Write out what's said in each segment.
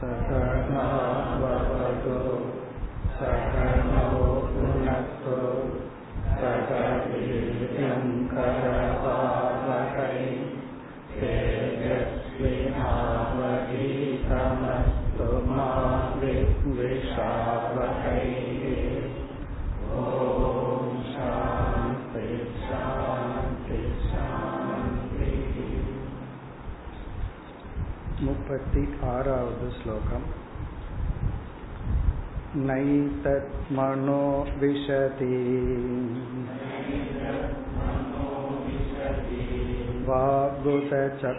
सकनावतु सकनो पुनक्तु सकवीर्यङ्करवावहै तेजस्विनावधीतमस्तु मुपति आरावद् श्लोकम् नैतत्मनो विशति वागुतचक्षुरात्मा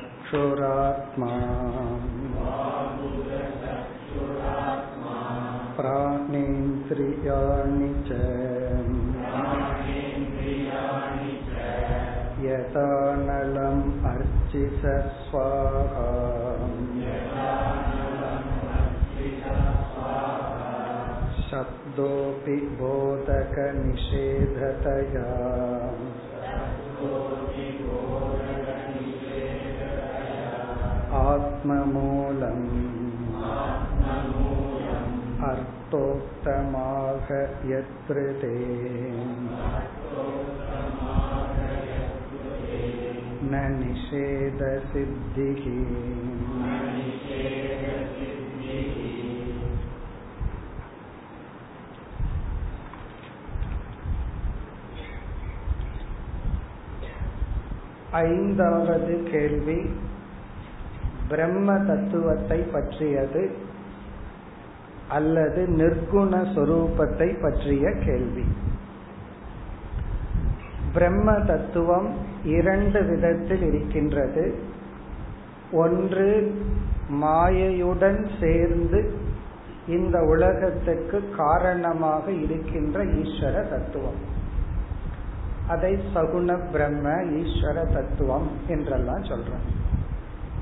प्राणेन्द्रियाणि च यथा नलम् अर्चिस स्वाहा शब्दोऽपि बोधकनिषेधतया। आत्ममूलम् अर्थोक्तमाह यत्र ते न निषेधसिद्धिः। ஐந்தாவது கேள்வி. பிரம்ம தத்துவத்தை பற்றியது அல்லது நிர்குண சொரூபத்தை பற்றிய கேள்வி. பிரம்ம தத்துவம் இரண்டு விதத்தில் இருக்கின்றது. ஒன்று மாயையுடன் சேர்ந்து இந்த உலகத்துக்கு காரணமாக இருக்கின்ற ஈஸ்வர தத்துவம். அதை சகுண பிரம்ம ஈஸ்வர தத்துவம் என்றெல்லாம் சொல்றோம்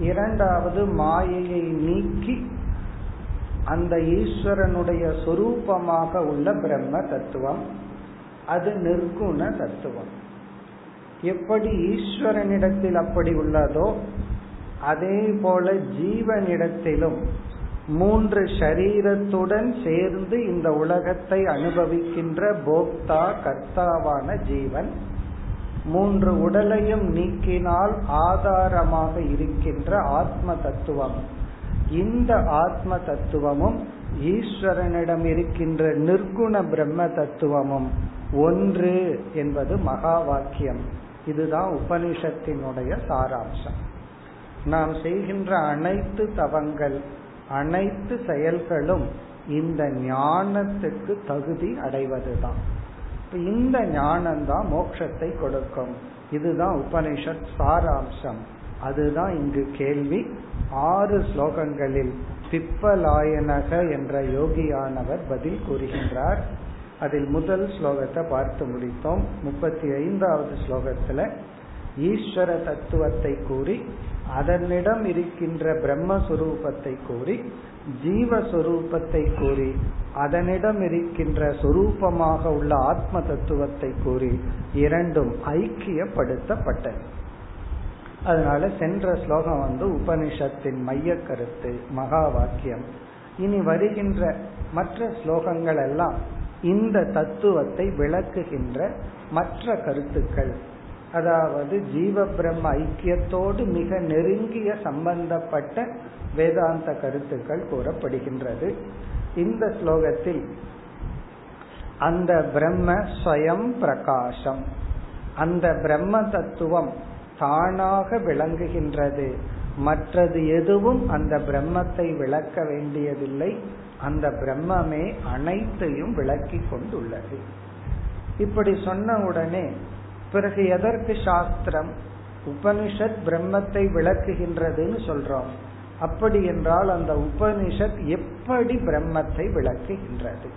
இரண்டாவது மாயையை நீக்கி அந்த ஈஸ்வரனுடைய சொரூபமாக உள்ள பிரம்ம தத்துவம் அது நிர்குண தத்துவம். எப்படி ஈஸ்வரனிடத்தில் அப்படி உள்ளதோ அதே போல ஜீவனிடத்திலும் மூன்று ஷரீரத்துடன் சேர்ந்து இந்த உலகத்தை அனுபவிக்கின்ற போக்தா கர்த்தாவான ஜீவன் மூன்று உடலையும் நீக்கினால் ஆதாரமாக இருக்கின்ற ஆத்ம தத்துவம். இந்த ஆத்ம தத்துவமும் ஈஸ்வரனிடம் இருக்கின்ற நிர்குண பிரம்ம தத்துவமும் ஒன்று என்பது மகா வாக்கியம். இதுதான் உபனிஷத்தினுடைய சாராம்சம். நாம் செய்கின்ற அனைத்து தவங்கள் அனைத்து செயல்களும் இந்த ஞானத்துக்கு தகுதி அடைவதுதான். இந்த ஞானம் தான் மோட்சத்தை கொடுக்கும். இதுதான் உபனிஷத் சாராம்சம். அதுதான் இங்கு கேள்வி. ஆறு ஸ்லோகங்களில் பிப்பலாயனக என்ற யோகியானவர் பதில் கூறுகின்றார். அதில் முதல் ஸ்லோகத்தை பார்த்து முடித்தோம். முப்பத்தி ஐந்தாவது ஸ்லோகத்துல ஈஸ்வர தத்துவத்தை கூறி அதனிடம் இருக்கின்ற பிரம்மஸ்வரூபத்தை கூறி ஜீவஸ்வரூபத்தை கூறி அதனிடம் இருக்கின்ற சொரூபமாக உள்ள ஆத்ம தத்துவத்தை கூறி இரண்டும் ஐக்கியப்படுத்தப்பட்டது. அதனால சென்ற ஸ்லோகம் வந்து உபனிஷத்தின் மைய கருத்து மகா வாக்கியம் இனி வருகின்ற மற்ற ஸ்லோகங்கள் எல்லாம் இந்த தத்துவத்தை விளக்குகின்ற மற்ற கருத்துக்கள். அதாவது ஜீவ பிரம்ம ஐக்கியத்தோடு மிக நெருங்கிய சம்பந்தப்பட்ட வேதாந்த கருத்துக்கள் கூறப்படுகின்றது. இந்த ஸ்லோகத்தில் அந்த பிரம்ம ஸ்வயம் பிரகாசம் அந்த பிரம்ம தத்துவம் தானாக விளங்குகின்றது. மற்றது எதுவும் அந்த பிரம்மத்தை விளக்க வேண்டியதில்லை. அந்த பிரம்மமே அனைத்தையும் விளக்கி கொண்டுள்ளது. இப்படி சொன்ன உடனே பிறகு எதற்கு சாஸ்திரம் உபனிஷத் பிரம்மத்தை விளக்குகின்றதுன்னு சொல்றோம். அப்படி என்றால் அந்த உபனிஷத் எப்படி பிரம்மத்தை விளக்குகின்றது?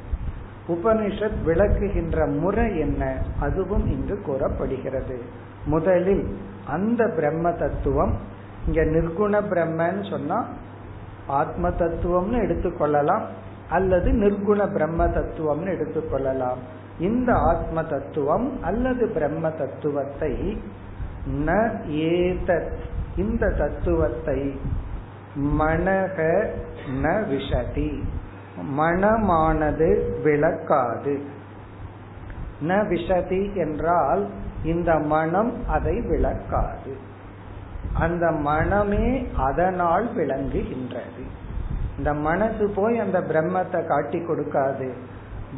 உபனிஷத் விளக்குகின்ற முறை என்ன? அதுவும் இங்கு கூறப்படுகிறது. முதலில் அந்த பிரம்ம தத்துவம் இங்க நிர்குண பிரம்மன்னு சொன்னா ஆத்ம தத்துவம்னு எடுத்துக்கொள்ளலாம் அல்லது நிர்குண பிரம்ம தத்துவம்னு எடுத்துக்கொள்ளலாம். இந்த ஆத்ம தத்துவம் அல்லது பிரம்ம தத்துவத்தை ந ஏதத். இந்த தத்துவத்தை மனக ந விஷதி. மனமானது விளக்காது. ந விஷதி என்றால் இந்த மனம் அதை விளக்காது. அந்த மனமே அதனால் விளங்குகின்றது. இந்த மனசு போய் அந்த பிரம்மத்தை காட்டி கொடுக்காது.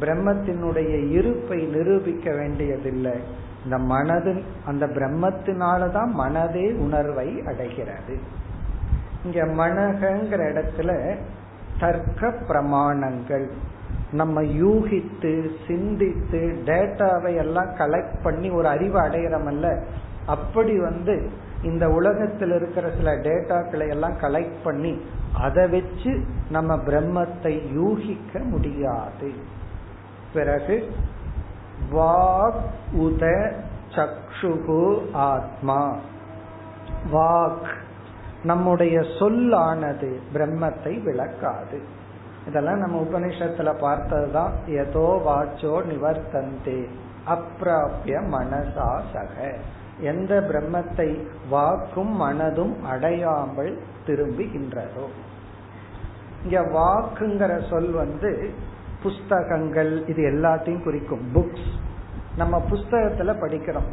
பிரம்மத்தினுடைய இருப்பை நிரூபிக்க வேண்டியதில்லை. இந்த மனது அந்த பிரம்மத்தினாலதான் மனதே உணர்வை அடைகிறது. இங்க மனகங்கிற இடத்துல தர்க்க பிரமாணங்கள். நம்ம யூகித்து சிந்தித்து டேட்டாவை எல்லாம் கலெக்ட் பண்ணி ஒரு அறிவு அடையிறமல்ல? அப்படி வந்து இந்த உலகத்தில் இருக்கிற சில டேட்டாக்களை எல்லாம் கலெக்ட் பண்ணி அதை வச்சு நம்ம பிரம்மத்தை யூகிக்க முடியாது. பிறகு வாக் உத சக்ஷுகு ஆத்மா. வாக் நம்முடைய சொல்லானது பிரம்மத்தை விளக்காது. இதெல்லாம் நம்ம உபனிஷத்துல பார்த்ததுதான் ஏதோ வாச்சோ நிவர்த்தந்தே அப்பிராபிய மனசா சக. எந்த பிரம்மத்தை வாக்கும் மனதும் அடையாமல் திரும்புகின்றதோ. இங்க வாக்குங்கிற சொல் வந்து புஸ்தகங்கள் இது எல்லாத்தையும் குறிக்கும். புக்ஸ் நம்ம புஸ்தகத்துல படிக்கிறோம்.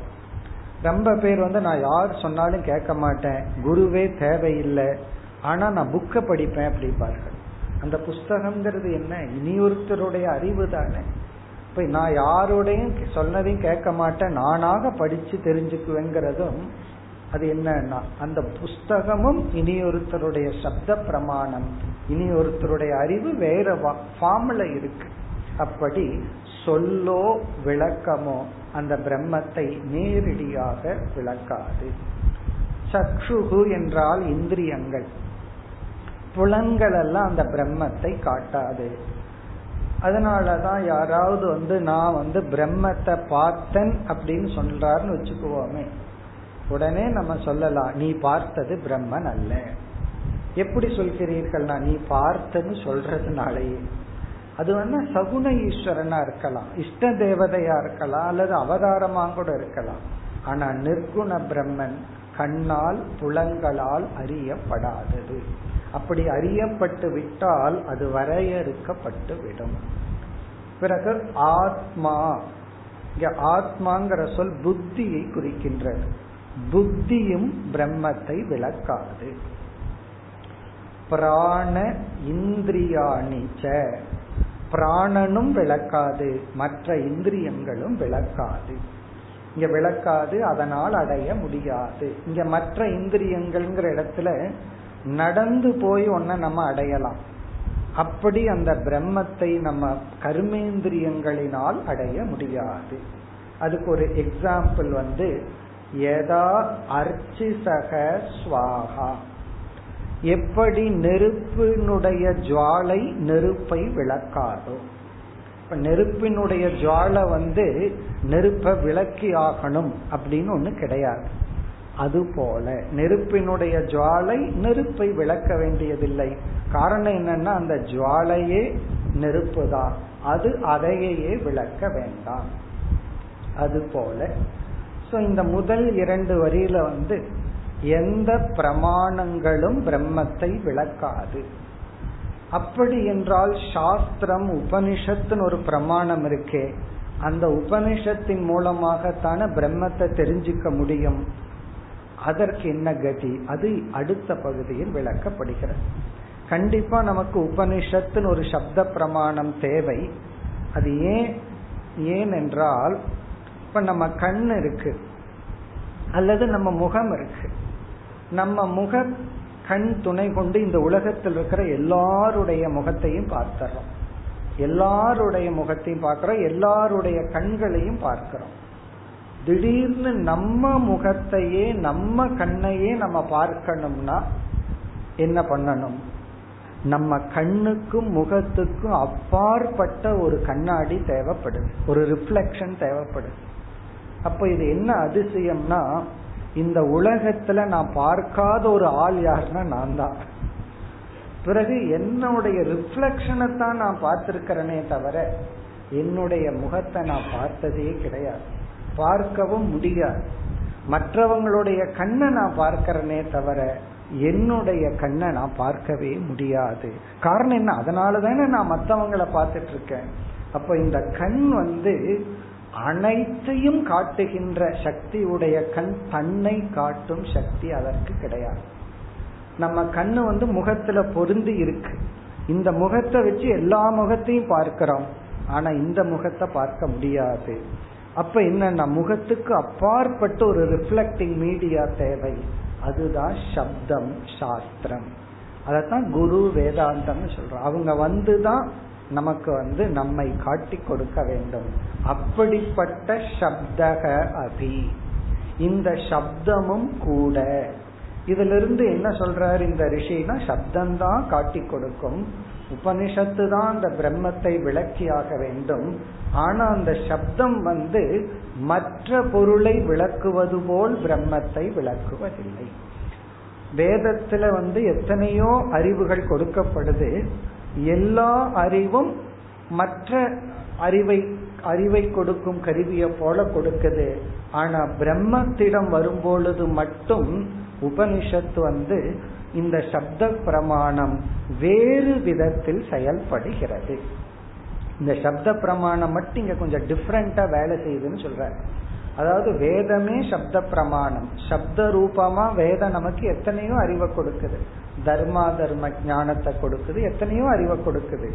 ரொம்ப பேர் வந்து நான் யார் சொன்னாலும் கேட்க மாட்டேன். குருவே தேவையில்லை. ஆனா நான் புக்கை படிப்பேன் அப்படிப்பார்கள் அந்த புஸ்தகம்ங்கிறது என்ன? இனி ஒருத்தருடைய அறிவு தானே. இப்ப நான் யாரோடையும் சொன்னதையும் கேட்க மாட்டேன். நானாக படிச்சு தெரிஞ்சுக்குவேங்கிறதும் அது என்னன்னா அந்த புஸ்தகமும் இனி ஒருத்தருடைய சப்த பிரமாணம் இனி ஒருத்தருடைய அறிவு வேற ஃபார்ம்ல இருக்கு. அப்படி சொல்லோ விளக்கமோ அந்த பிரம்மத்தை நேரடியாக விளக்காது. சக்ஷுகு என்றால் இந்திரியங்கள். புலன்கள் எல்லாம் அந்த பிரம்மத்தை காட்டாது. அதனாலதான் யாராவது வந்து நான் வந்து பிரம்மத்தை பார்த்தன் அப்படின்னு சொல்றாருன்னு வச்சுக்குவோமே. உடனே நம்ம சொல்லலாம் நீ பார்த்தது பிரம்மன் அல்ல. எப்படி சொல்கிறீர்கள்னா நீ பார்த்தன்னு சொல்றதுனாலேயே. அது வந்து சகுன ஈஸ்வரனா இருக்கலாம் இஷ்ட தேவதையா இருக்கலாம் அல்லது அவதாரமா கூட இருக்கலாம். ஆனா நிர்குண பிரம்மன் கண்ணால் புலங்களால் அறியப்படாதது. அப்படி அறியப்பட்டு விட்டால் அது வரையறுக்கப்பட்டு விடும் பிறகு ஆத்மா இங்க ஆத்மாங்கிற சொல் புத்தியை குறிக்கின்றது. புத்தியும் பிரம்மத்தை விளக்காது. பிராண இந்திரியாணிச்ச. பிராணனும் விளக்காது மற்ற இந்திரியங்களும் விளக்காது. இங்க விளக்காது அதனால் அடைய முடியாது. இங்க மற்ற இந்திரியங்கள்ங்கிற இடத்துல நடந்து போய் ஒன்ன நம்ம அடையலாம். அப்படி அந்த பிரம்மத்தை நம்ம கர்மேந்திரியங்களினால் அடைய முடியாது. அதுக்கு ஒரு எக்ஸாம்பிள் வந்து எதா அர்ச்சிசக ஸ்வாகா எப்படி நெருப்பினுடைய ஜுவாலை நெருப்பை விளக்காதோ. இப்ப நெருப்பினுடைய ஜுவாலை வந்து நெருப்பை விளக்கி ஆகணும் அப்படின்னு ஒண்ணு கிடையாது. அதுபோல நெருப்பினுடைய ஜுவாலை நெருப்பை விளக்க வேண்டியதில்லை. காரணம் என்னன்னா அந்த ஜுவாலையே நெருப்பு தான் அது அதையே விளக்க வேண்டாம். அது ஸோ சோ இந்த முதல் இரண்டு வரியில வந்து எந்த பிரமாணங்களும் பிரம்மத்தை விளக்காது. அப்படி என்றால் சாஸ்திரம் உபனிஷத்துன்னு ஒரு பிரமாணம் இருக்கே. அந்த உபனிஷத்தின் மூலமாகத்தான பிரம்மத்தை தெரிஞ்சுக்க முடியும். அதற்கு என்ன கதி? அது அடுத்த பகுதியில் விளக்கப்படுகிறது. கண்டிப்பா நமக்கு உபனிஷத்துன்னு ஒரு சப்த பிரமாணம் தேவை. அது ஏன் ஏன் என்றால் இப்ப நம்ம கண் இருக்கு. அல்லது நம்ம முகம் இருக்கு. நம்ம முக கண் துணை கொண்டு இந்த உலகத்தில் இருக்கிற எல்லாருடைய முகத்தையும் பார்த்துறோம். எல்லாருடைய முகத்தையும் பார்க்கிறோம். எல்லாருடைய கண்களையும் பார்க்கிறோம். திடீர்னு நம்ம முகத்தையே நம்ம கண்ணையே நம்ம பார்க்கணும்னா என்ன பண்ணணும்? நம்ம கண்ணுக்கும் முகத்துக்கும் அப்பாற்பட்ட ஒரு கண்ணாடி தேவைப்படுது. ஒரு ரிஃப்ளெக்ஷன் தேவைப்படுது. அப்ப இது என்ன அதிசயம்னா இந்த உலகத்துல நான் பார்க்காத ஒரு ஆள் யாருன்னா நான் தான். பிறகு என்னுடைய ரிஃப்ளெக்ஷனை தான் நான் பார்த்திருக்கிறேனே தவிர என்னுடைய முகத்தை நான் பார்த்ததே கிடையாது. பார்க்கவும் முடியாது. மற்றவங்களுடைய கண்ணை நான் பார்க்கிறேனே தவிர என்னுடைய கண்ணை நான் பார்க்கவே முடியாது. காரணம் என்ன? அதனால தானே நான் மற்றவங்களை பார்த்துட்டு இருக்கேன். அப்ப இந்த கண் வந்து அனைத்தையும் காட்டுகின்ற சக்தி உடைய கண் தன்னை காட்டும் சக்தி அதற்கு கிடையாது. நம்ம கண்ணு வந்து முகத்துல பொருந்தி இருக்கு. இந்த முகத்தை வச்சு எல்லா முகத்தையும் பார்க்கிறோம். ஆனா இந்த முகத்தை பார்க்க முடியாது. அப்ப என்னன்னா முகத்துக்கு அப்பாற்பட்ட ஒரு ரிஃப்ளக்டிங் மீடியா தேவை. அதுதான் சப்தம் சாஸ்திரம். அதத்தான் குரு வேதாந்தம்னு சொல்றோம் அவங்க வந்துதான் நமக்கு வந்து நம்மை காட்டி கொடுக்க வேண்டும். அப்படிப்பட்ட சப்தக அபி இந்த சப்தமும் கூட. இதுல இருந்து என்ன சொல்றாரு இந்த ரிஷினா? சப்தம்தான் காட்டி கொடுக்கும். உபனிஷத்து தான் அந்த பிரம்மத்தை விளக்கியாக வேண்டும். ஆனா அந்த சப்தம் வந்து மற்ற பொருளை விளக்குவது போல் பிரம்மத்தை விளக்குவதில்லை. வேதத்துல வந்து எத்தனையோ அறிவுகள் கொடுக்கப்படுது. எல்லா அறிவும் மற்ற அறிவை அறிவை கொடுக்கும் கருவியை போல கொடுக்குது. ஆனா பிரம்மத்திடம் வரும்பொழுது மட்டும் உபனிஷத்து வந்து இந்த சப்த பிரமாணம் வேறு விதத்தில் செயல்படுகிறது. இந்த சப்த பிரமாணம் மட்டும் இங்க கொஞ்சம் டிஃப்ரெண்டா வேலை செய்யுதுன்னு சொல்ற அதாவது வேதமே சப்த பிரமாணம். சப்த ரூபமா வேதம் நமக்கு எத்தனையோ அறிவை கொடுக்குது. தர்மா தர்ம ஞானத்தை கொடுக்குது எத்தனையோ அறிவை கொடுக்குது.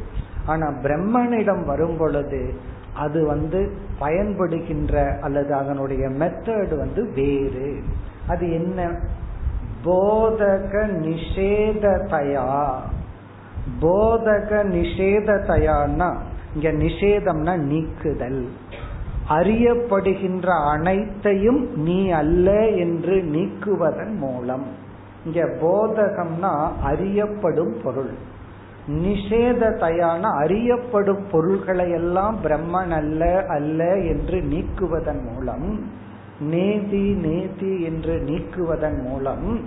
ஆனா பிரம்மனிடம் வரும் பொழுது அது வந்து பயன்படுகின்ற அல்லது அதனுடைய மெத்தட் வந்து வேறு. அது என்ன? போதக நிஷேததயா. போதக நிஷேததயான்னா இங்க நிஷேதம்னா நீக்குதல். அறியப்படுகின்ற அனைத்தையும் நீ அல்ல என்று நீக்குவதன் மூலம். இங்க போதகம்னா அறியப்படும் பொருள். நிஷேததயான அறியப்படும் பொருள்களை எல்லாம் பிரம்மன் அல்ல அல்ல என்று நீக்குவதன் மூலம் நேதி நேதி என்று நீக்குவதன் மூலம்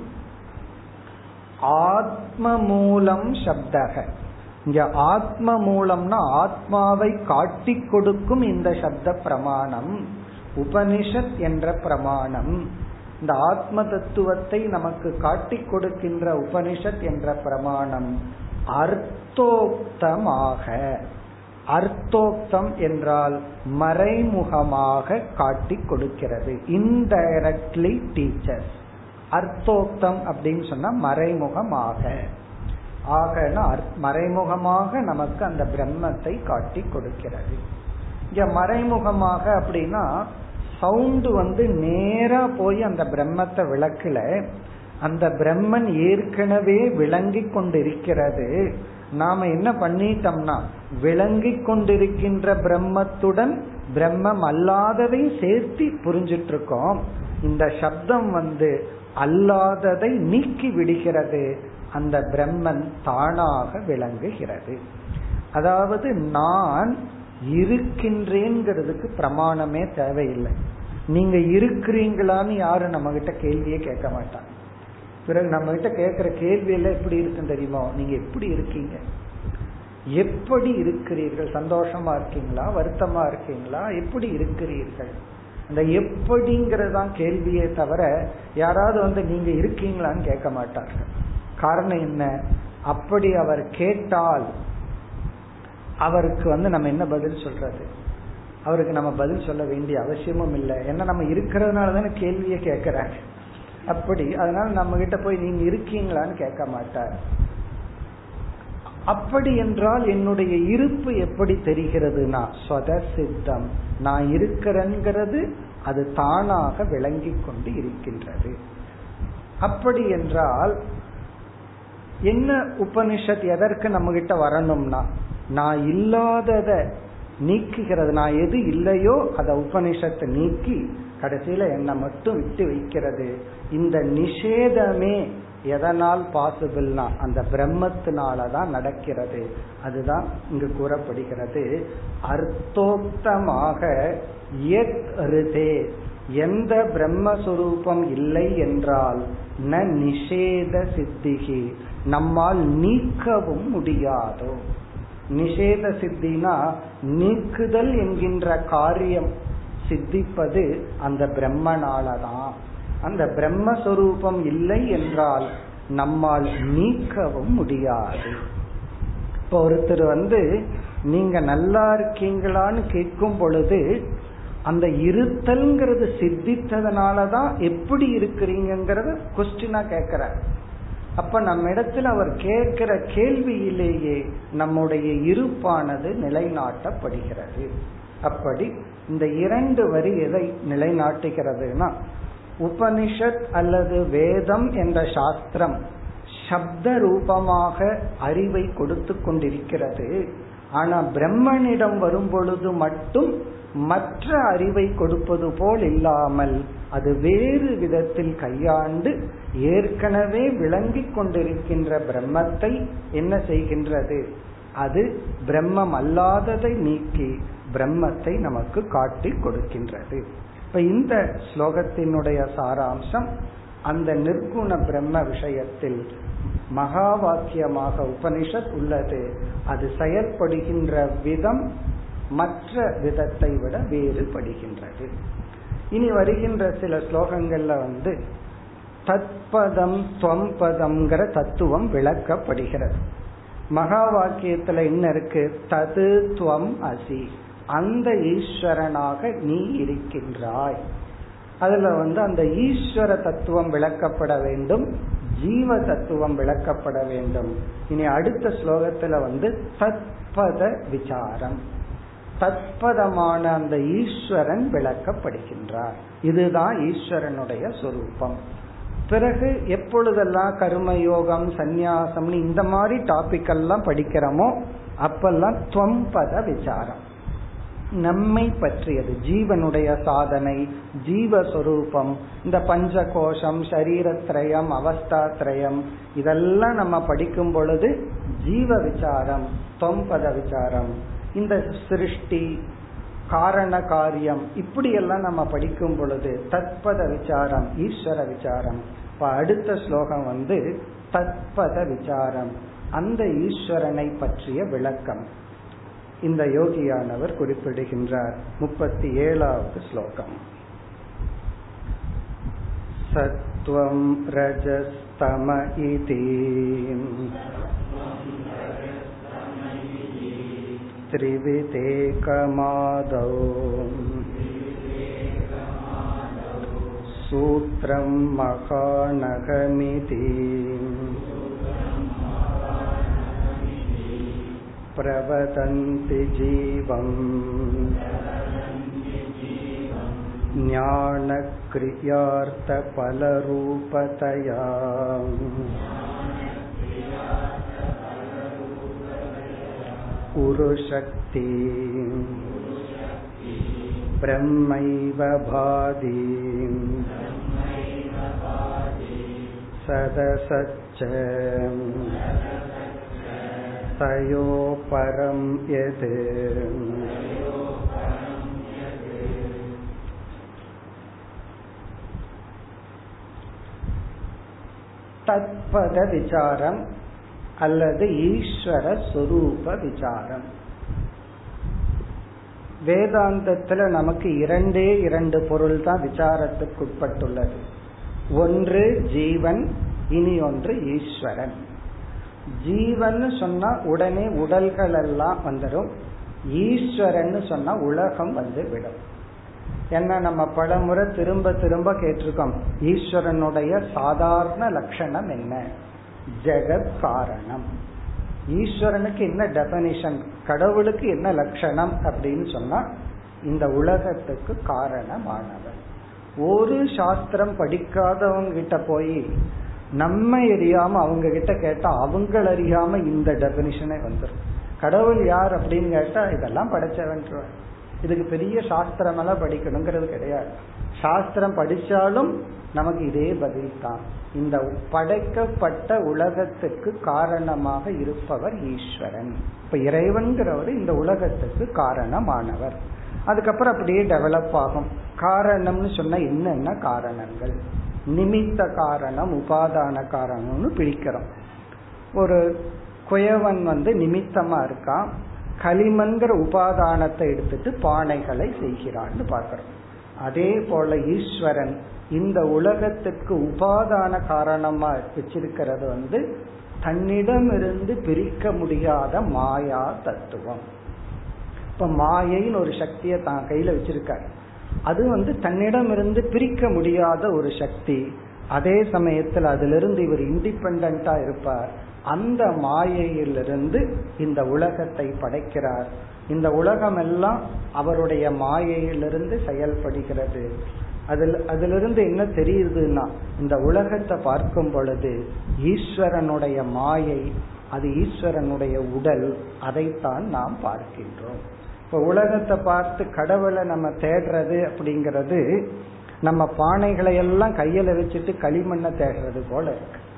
ஆத்ம மூலம் சப்தக. இங்க ஆத்ம மூலம்னா ஆத்மாவை காட்டி கொடுக்கும் இந்த சப்த பிரமாணம் உபனிஷத் என்ற பிரமாணம். இந்த ஆத்ம தத்துவத்தை நமக்கு காட்டி கொடுக்கின்ற உபனிஷத் என்ற பிரமாணம் அர்த்தோக்தமாக. அர்த்தோக்தம் என்றால் மறைமுகமாக காட்டி கொடுக்கிறது. இன்டைரக்ட்லி டீச்சர்ஸ் அர்த்தோக்தம் அப்படின்னு சொன்னா மறைமுகமாக. ஆகனா மறைமுகமாக நமக்கு அந்த பிரம்மத்தை காட்டி கொடுக்கிறது. இங்க மறைமுகமாக அப்படின்னா சவுண்டு வந்து நேரா போய் அந்த பிரம்மத்தை விளக்கல அந்த பிரம்மன் ஏற்கனவே விளங்கி கொண்டிருக்கிறது. நாம என்ன பண்ணிட்டோம்னா விளங்கி கொண்டிருக்கின்ற பிரம்மத்துடன் பிரம்மம் அல்லாததை சேர்த்து புரிஞ்சிட்டு இருக்கோம் இந்த சப்தம் வந்து அல்லாததை நீக்கி விடுகிறது. அந்த பிரம்மன் தானாக விளங்குகிறது. அதாவது நான் இருக்கின்றேங்கிறதுக்கு பிரமாணமே தேவையில்லை. நீங்க இருக்கிறீங்களான்னு யாரும் நம்ம கிட்ட கேள்வியே கேட்க மாட்டாங்க பிறகு நம்ம கிட்ட கேட்கிற கேள்வி எல்லாம் எப்படி இருக்குன்னு தெரியுமா? நீங்க எப்படி இருக்கீங்க? எப்படி இருக்கிறீர்கள்? சந்தோஷமா இருக்கீங்களா? வருத்தமா இருக்கீங்களா? எப்படி இருக்கிறீர்கள்? அந்த எப்படிங்கறதான் கேள்வியே தவிர யாராவது வந்து நீங்க இருக்கீங்களான்னு கேட்க மாட்டார்கள். காரணம் என்ன? அப்படி அவர் கேட்டால் அவருக்கு வந்து நம்ம என்ன பதில் சொல்றது? அவருக்கு நம்ம பதில் சொல்ல வேண்டிய அவசியமும் இல்லை. ஏன்னா நம்ம இருக்கிறதுனால தானே கேள்வியை கேட்கிறாங்க. அப்படி அதனால நம்ம கிட்ட போய் நீங்க இருக்கீங்களான்னு கேட்க மாட்டார். அப்படி என்றால் என்னுடைய இருப்பு எப்படி தெரிகிறதுனா சொத சித்தம். நான் இருக்கிறேங்கிறது அது தானாக விளங்கி கொண்டு இருக்கின்றது. அப்படி என்றால் என்ன உபனிஷத் எதற்கு நம்ம கிட்ட வரணும்னா நான் இல்லாதத நீக்குகிறது நான் எது இல்லையோ அதை உபனிஷத்தை நீக்கி கடைசியில என்னை மட்டும் விட்டு வைக்கிறது. இந்த நிஷேதமே எதனால் பாசிபிள்னா அந்த பிரம்மத்தினால தான் நடக்கிறது. அதுதான் இங்கு கூறப்படுகிறது. அர்த்தோக்தமாக எந்த பிரம்மஸ்வரூபம் இல்லை என்றால் ந நிஷேத சித்திகி. நம்மால் நீக்கவும் முடியாதோ. நிஷேத சித்தினா நீக்குதல் என்கின்ற காரியம் சித்திப்பது அந்த பிரம்மனாலதான். அந்த பிரம்மஸ்வரூபம் இல்லை என்றால் நம்மால் நீக்கவும் முடியாது. இப்போ ஒருத்தர் வந்து நீங்க நல்லா இருக்கீங்களான்னு கேட்கும் பொழுது அந்த இருத்தல்ங்கிறது சித்தித்ததுனாலதான் எப்படி இருக்கிறீங்கிறத கொஸ்டினா கேக்குற அப்ப நம்ம இடத்துல அவர் கேட்கிற கேள்வியிலேயே நம்முடைய இருப்பானது நிலைநாட்டப்படுகிறது. அப்படி இந்த இரண்டு வரி எதை நிலைநாட்டுகிறதுனா உபனிஷத் அல்லது வேதம் என்ற சாஸ்திரம் சப்த ரூபமாக அறிவை கொடுத்து கொண்டிருக்கிறது. ஆனா பிரம்மனிடம் வரும் பொழுது மட்டும் மற்ற அறிவை கொடுப்பது போல் இல்லாமல் அது வேறு விதத்தில் கையாண்டு ஏற்கனவே விளங்கிக் கொண்டிருக்கின்ற பிரம்மத்தை என்ன செய்கின்றது? அது பிரம்மம் அல்லாததை நீக்கி பிரம்மத்தை நமக்கு காட்டி கொடுக்கின்றது. இப்ப இந்த ஸ்லோகத்தினுடைய சாராம்சம் அந்த நிர்குண பிரம்ம விஷயத்தில் மகா வாக்கியமாக உபனிஷத் உள்ளது. அது செயல்படுகின்ற விதம் மற்ற விதத்தை விட வேறுபடுகின்றது. இனி வருகின்ற சில ஸ்லோகங்கள்ல வந்து தத்பதம் துவம்பதம்ங்கிற தத்துவம் விளக்கப்படுகிறது. மகா வாக்கியத்துல என்ன இருக்கு? தது துவம் அசி. அந்த ஈஸ்வரனாக நீ இருக்கின்றாய். அதுல வந்து அந்த ஈஸ்வர தத்துவம் விளக்கப்பட வேண்டும் ஜீவ தத்துவம் விளக்கப்பட வேண்டும். இனி அடுத்த ஸ்லோகத்துல வந்து தத்பத விசாரம். தத்பதமான அந்த ஈஸ்வரன் விளக்கப்படுகின்றார். இதுதான் ஈஸ்வரனுடைய சொரூபம். பிறகு எப்பொழுதெல்லாம் கர்மயோகம் சந்நியாசம்னு இந்த மாதிரி டாபிக் எல்லாம் படிக்கிறோமோ அப்பெல்லாம் துவம்பத விசாரம். நம்மை பற்றியது ஜீவனுடைய சாதனை ஜீவஸ்வரூபம் இந்த பஞ்ச கோஷம் சரீரத்ரயம் அவஸ்தாத்ரயம் இதெல்லாம் நம்ம படிக்கும் பொழுது ஜீவ விசாரம் தொம்பத விசாரம் இந்த சிருஷ்டி காரண காரியம் இப்படி எல்லாம் நம்ம படிக்கும் பொழுது தத்பத விசாரம் ஈஸ்வர விசாரம். இப்ப அடுத்த ஸ்லோகம் வந்து தத்பத விசாரம் அந்த ஈஸ்வரனை பற்றிய விளக்கம். இந்த யோகியானவர் குறிப்பிடுகின்றார். முப்பத்தி ஏழாவது ஸ்லோகம். சத்வம் ரஜஸ்தம இதி. त्रिविधेकमादौ सूत्रं महानगमिति प्रवदन्ति जीवम् ज्ञानक्रियार्थफलरूपतया उरुशक्ति ब्रह्मैव भाति सदसच्च तयो परं यत् தத்பத விசாரம் அல்லது ஈஸ்வர சொரூப விசாரம். வேதாந்தத்துல நமக்கு இரண்டே இரண்டு பொருள் தான் விசாரத்துக்கு உட்பட்டுள்ளது ஒன்று ஜீவன் இனி ஒன்று ஈஸ்வரன். ஜீவன் சொன்னா உடனே உடல்கள் எல்லாம் வந்துடும் ஈஸ்வரன் சொன்னா உலகம் வந்து விடும் என்ன நம்ம பல முறை திரும்ப திரும்ப கேட்டிருக்கோம் ஈஸ்வரனுடைய சாதாரண லட்சணம் என்ன? ஜெகத் காரணம் ஈஸ்வரனுக்கு என்ன டெபனிஷன் கடவுளுக்கு என்ன லட்சணம் அப்படின்னு சொன்னா இந்த உலகத்துக்கு காரணமானவர். ஒரு சாஸ்திரம் படிக்காதவங்க கிட்ட போய் நம்ம அறியாம அவங்க கிட்ட கேட்டா அவங்கள அறியாம இந்த டெபனிஷனே வந்துடும் கடவுள் யார் அப்படின்னு கேட்டா இதெல்லாம் படைச்சவன்றார் இதுக்கு பெரிய சாஸ்திரம் எல்லாம் படிக்கணுங்கிறது கிடையாது. சாஸ்திரம் படிச்சாலும் நமக்கு இதே பதில் தான். இந்த படைக்கப்பட்ட உலகத்துக்கு காரணமாக இருப்பவர் ஈஸ்வரன். இப்ப இறைவன்கிறவர் இந்த உலகத்துக்கு காரணமானவர். அதுக்கப்புறம் அப்படியே டெவலப் ஆகும். காரணம்னு சொன்னா என்னென்ன காரணங்கள்? நிமித்த காரணம் உபாதான காரணம்னு பிரிக்கிறோம். ஒரு குயவன் வந்து நிமித்தமா இருக்கான். களிமண்கிற உபாதானத்தை எடுத்துட்டு பானைகளை செய்கிறான்னு பார்க்கிறோம். அதே போல ஈஸ்வரன் இந்த உலகத்துக்கு உபாதான காரணமா வச்சிருக்கிறது வந்து தன்னிடமிருந்து பிரிக்க முடியாத மாயா தத்துவம். இப்ப மாயைன்னு ஒரு சக்தியை தான் கையில வச்சிருக்காரு. அது வந்து தன்னிடமிருந்து பிரிக்க முடியாத ஒரு சக்தி. அதே சமயத்தில் அதிலிருந்து இவர் இண்டிபெண்டா இருப்பார். அந்த மாயையிலிருந்து இந்த உலகத்தை படைக்கிறார். இந்த உலகம் எல்லாம் அவருடைய மாயையிலிருந்து செயல்படுகிறது. அதில் அதிலிருந்து என்ன தெரியுதுன்னா இந்த உலகத்தை பார்க்கும் பொழுது ஈஸ்வரனுடைய மாயை அது ஈஸ்வரனுடைய உடல் அதைத்தான் நாம் பார்க்கின்றோம். இப்ப உலகத்தை பார்த்து கடவுளை நம்ம தேடுறது அப்படிங்கிறது நம்ம பானைகளை எல்லாம் கையில வச்சுட்டு களிமண்ணை தேடுறது போல இருக்கு.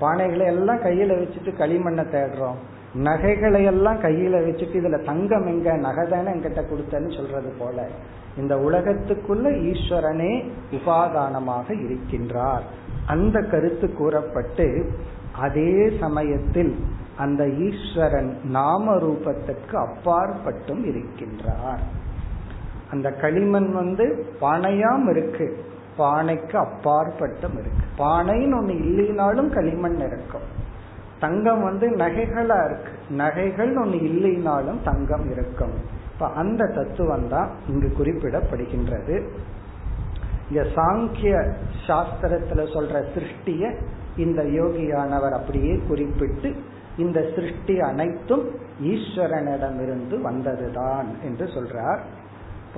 பானைகளை எல்லாம் கையில வச்சுட்டு களிமண்ணை தேடுறோம். நகைகளை எல்லாம் கையில வச்சுட்டு இதுல தங்கம் எங்க நகை தானே என்கிட்ட கொடுத்தேன்னு சொல்றது போல இந்த உலகத்துக்குள்ள ஈஸ்வரனே உபாதானமாக இருக்கின்றார். அந்த கருத்து கூறப்பட்டு அதே சமயத்தில் அந்த ஈஸ்வரன் நாம ரூபத்திற்கு அப்பாற்பட்டும் இருக்கின்றார். அந்த களிமண் வந்து பனையாம் இருக்கு. பானைக்கு அப்பாற்பட்டும் இருக்கு. பானைன்னு ஒண்ணு இல்லைனாலும் களிமண் இருக்கும் தங்கம் வந்து நகைகளா இருக்கு. நகைகள் ஒண்ணு இல்லைனாலும் தங்கம் இருக்கும். இப்ப அந்த தத்துவம் தான் இங்கு குறிப்பிடப்படுகின்றது. இந்த சாங்கிய சாஸ்திரத்துல சொல்ற சிருஷ்டிய இந்த யோகியானவர் அப்படியே குறிப்பிட்டு இந்த சிருஷ்டி அனைத்தும் ஈஸ்வரனிடமிருந்து வந்ததுதான் என்று சொல்றார்.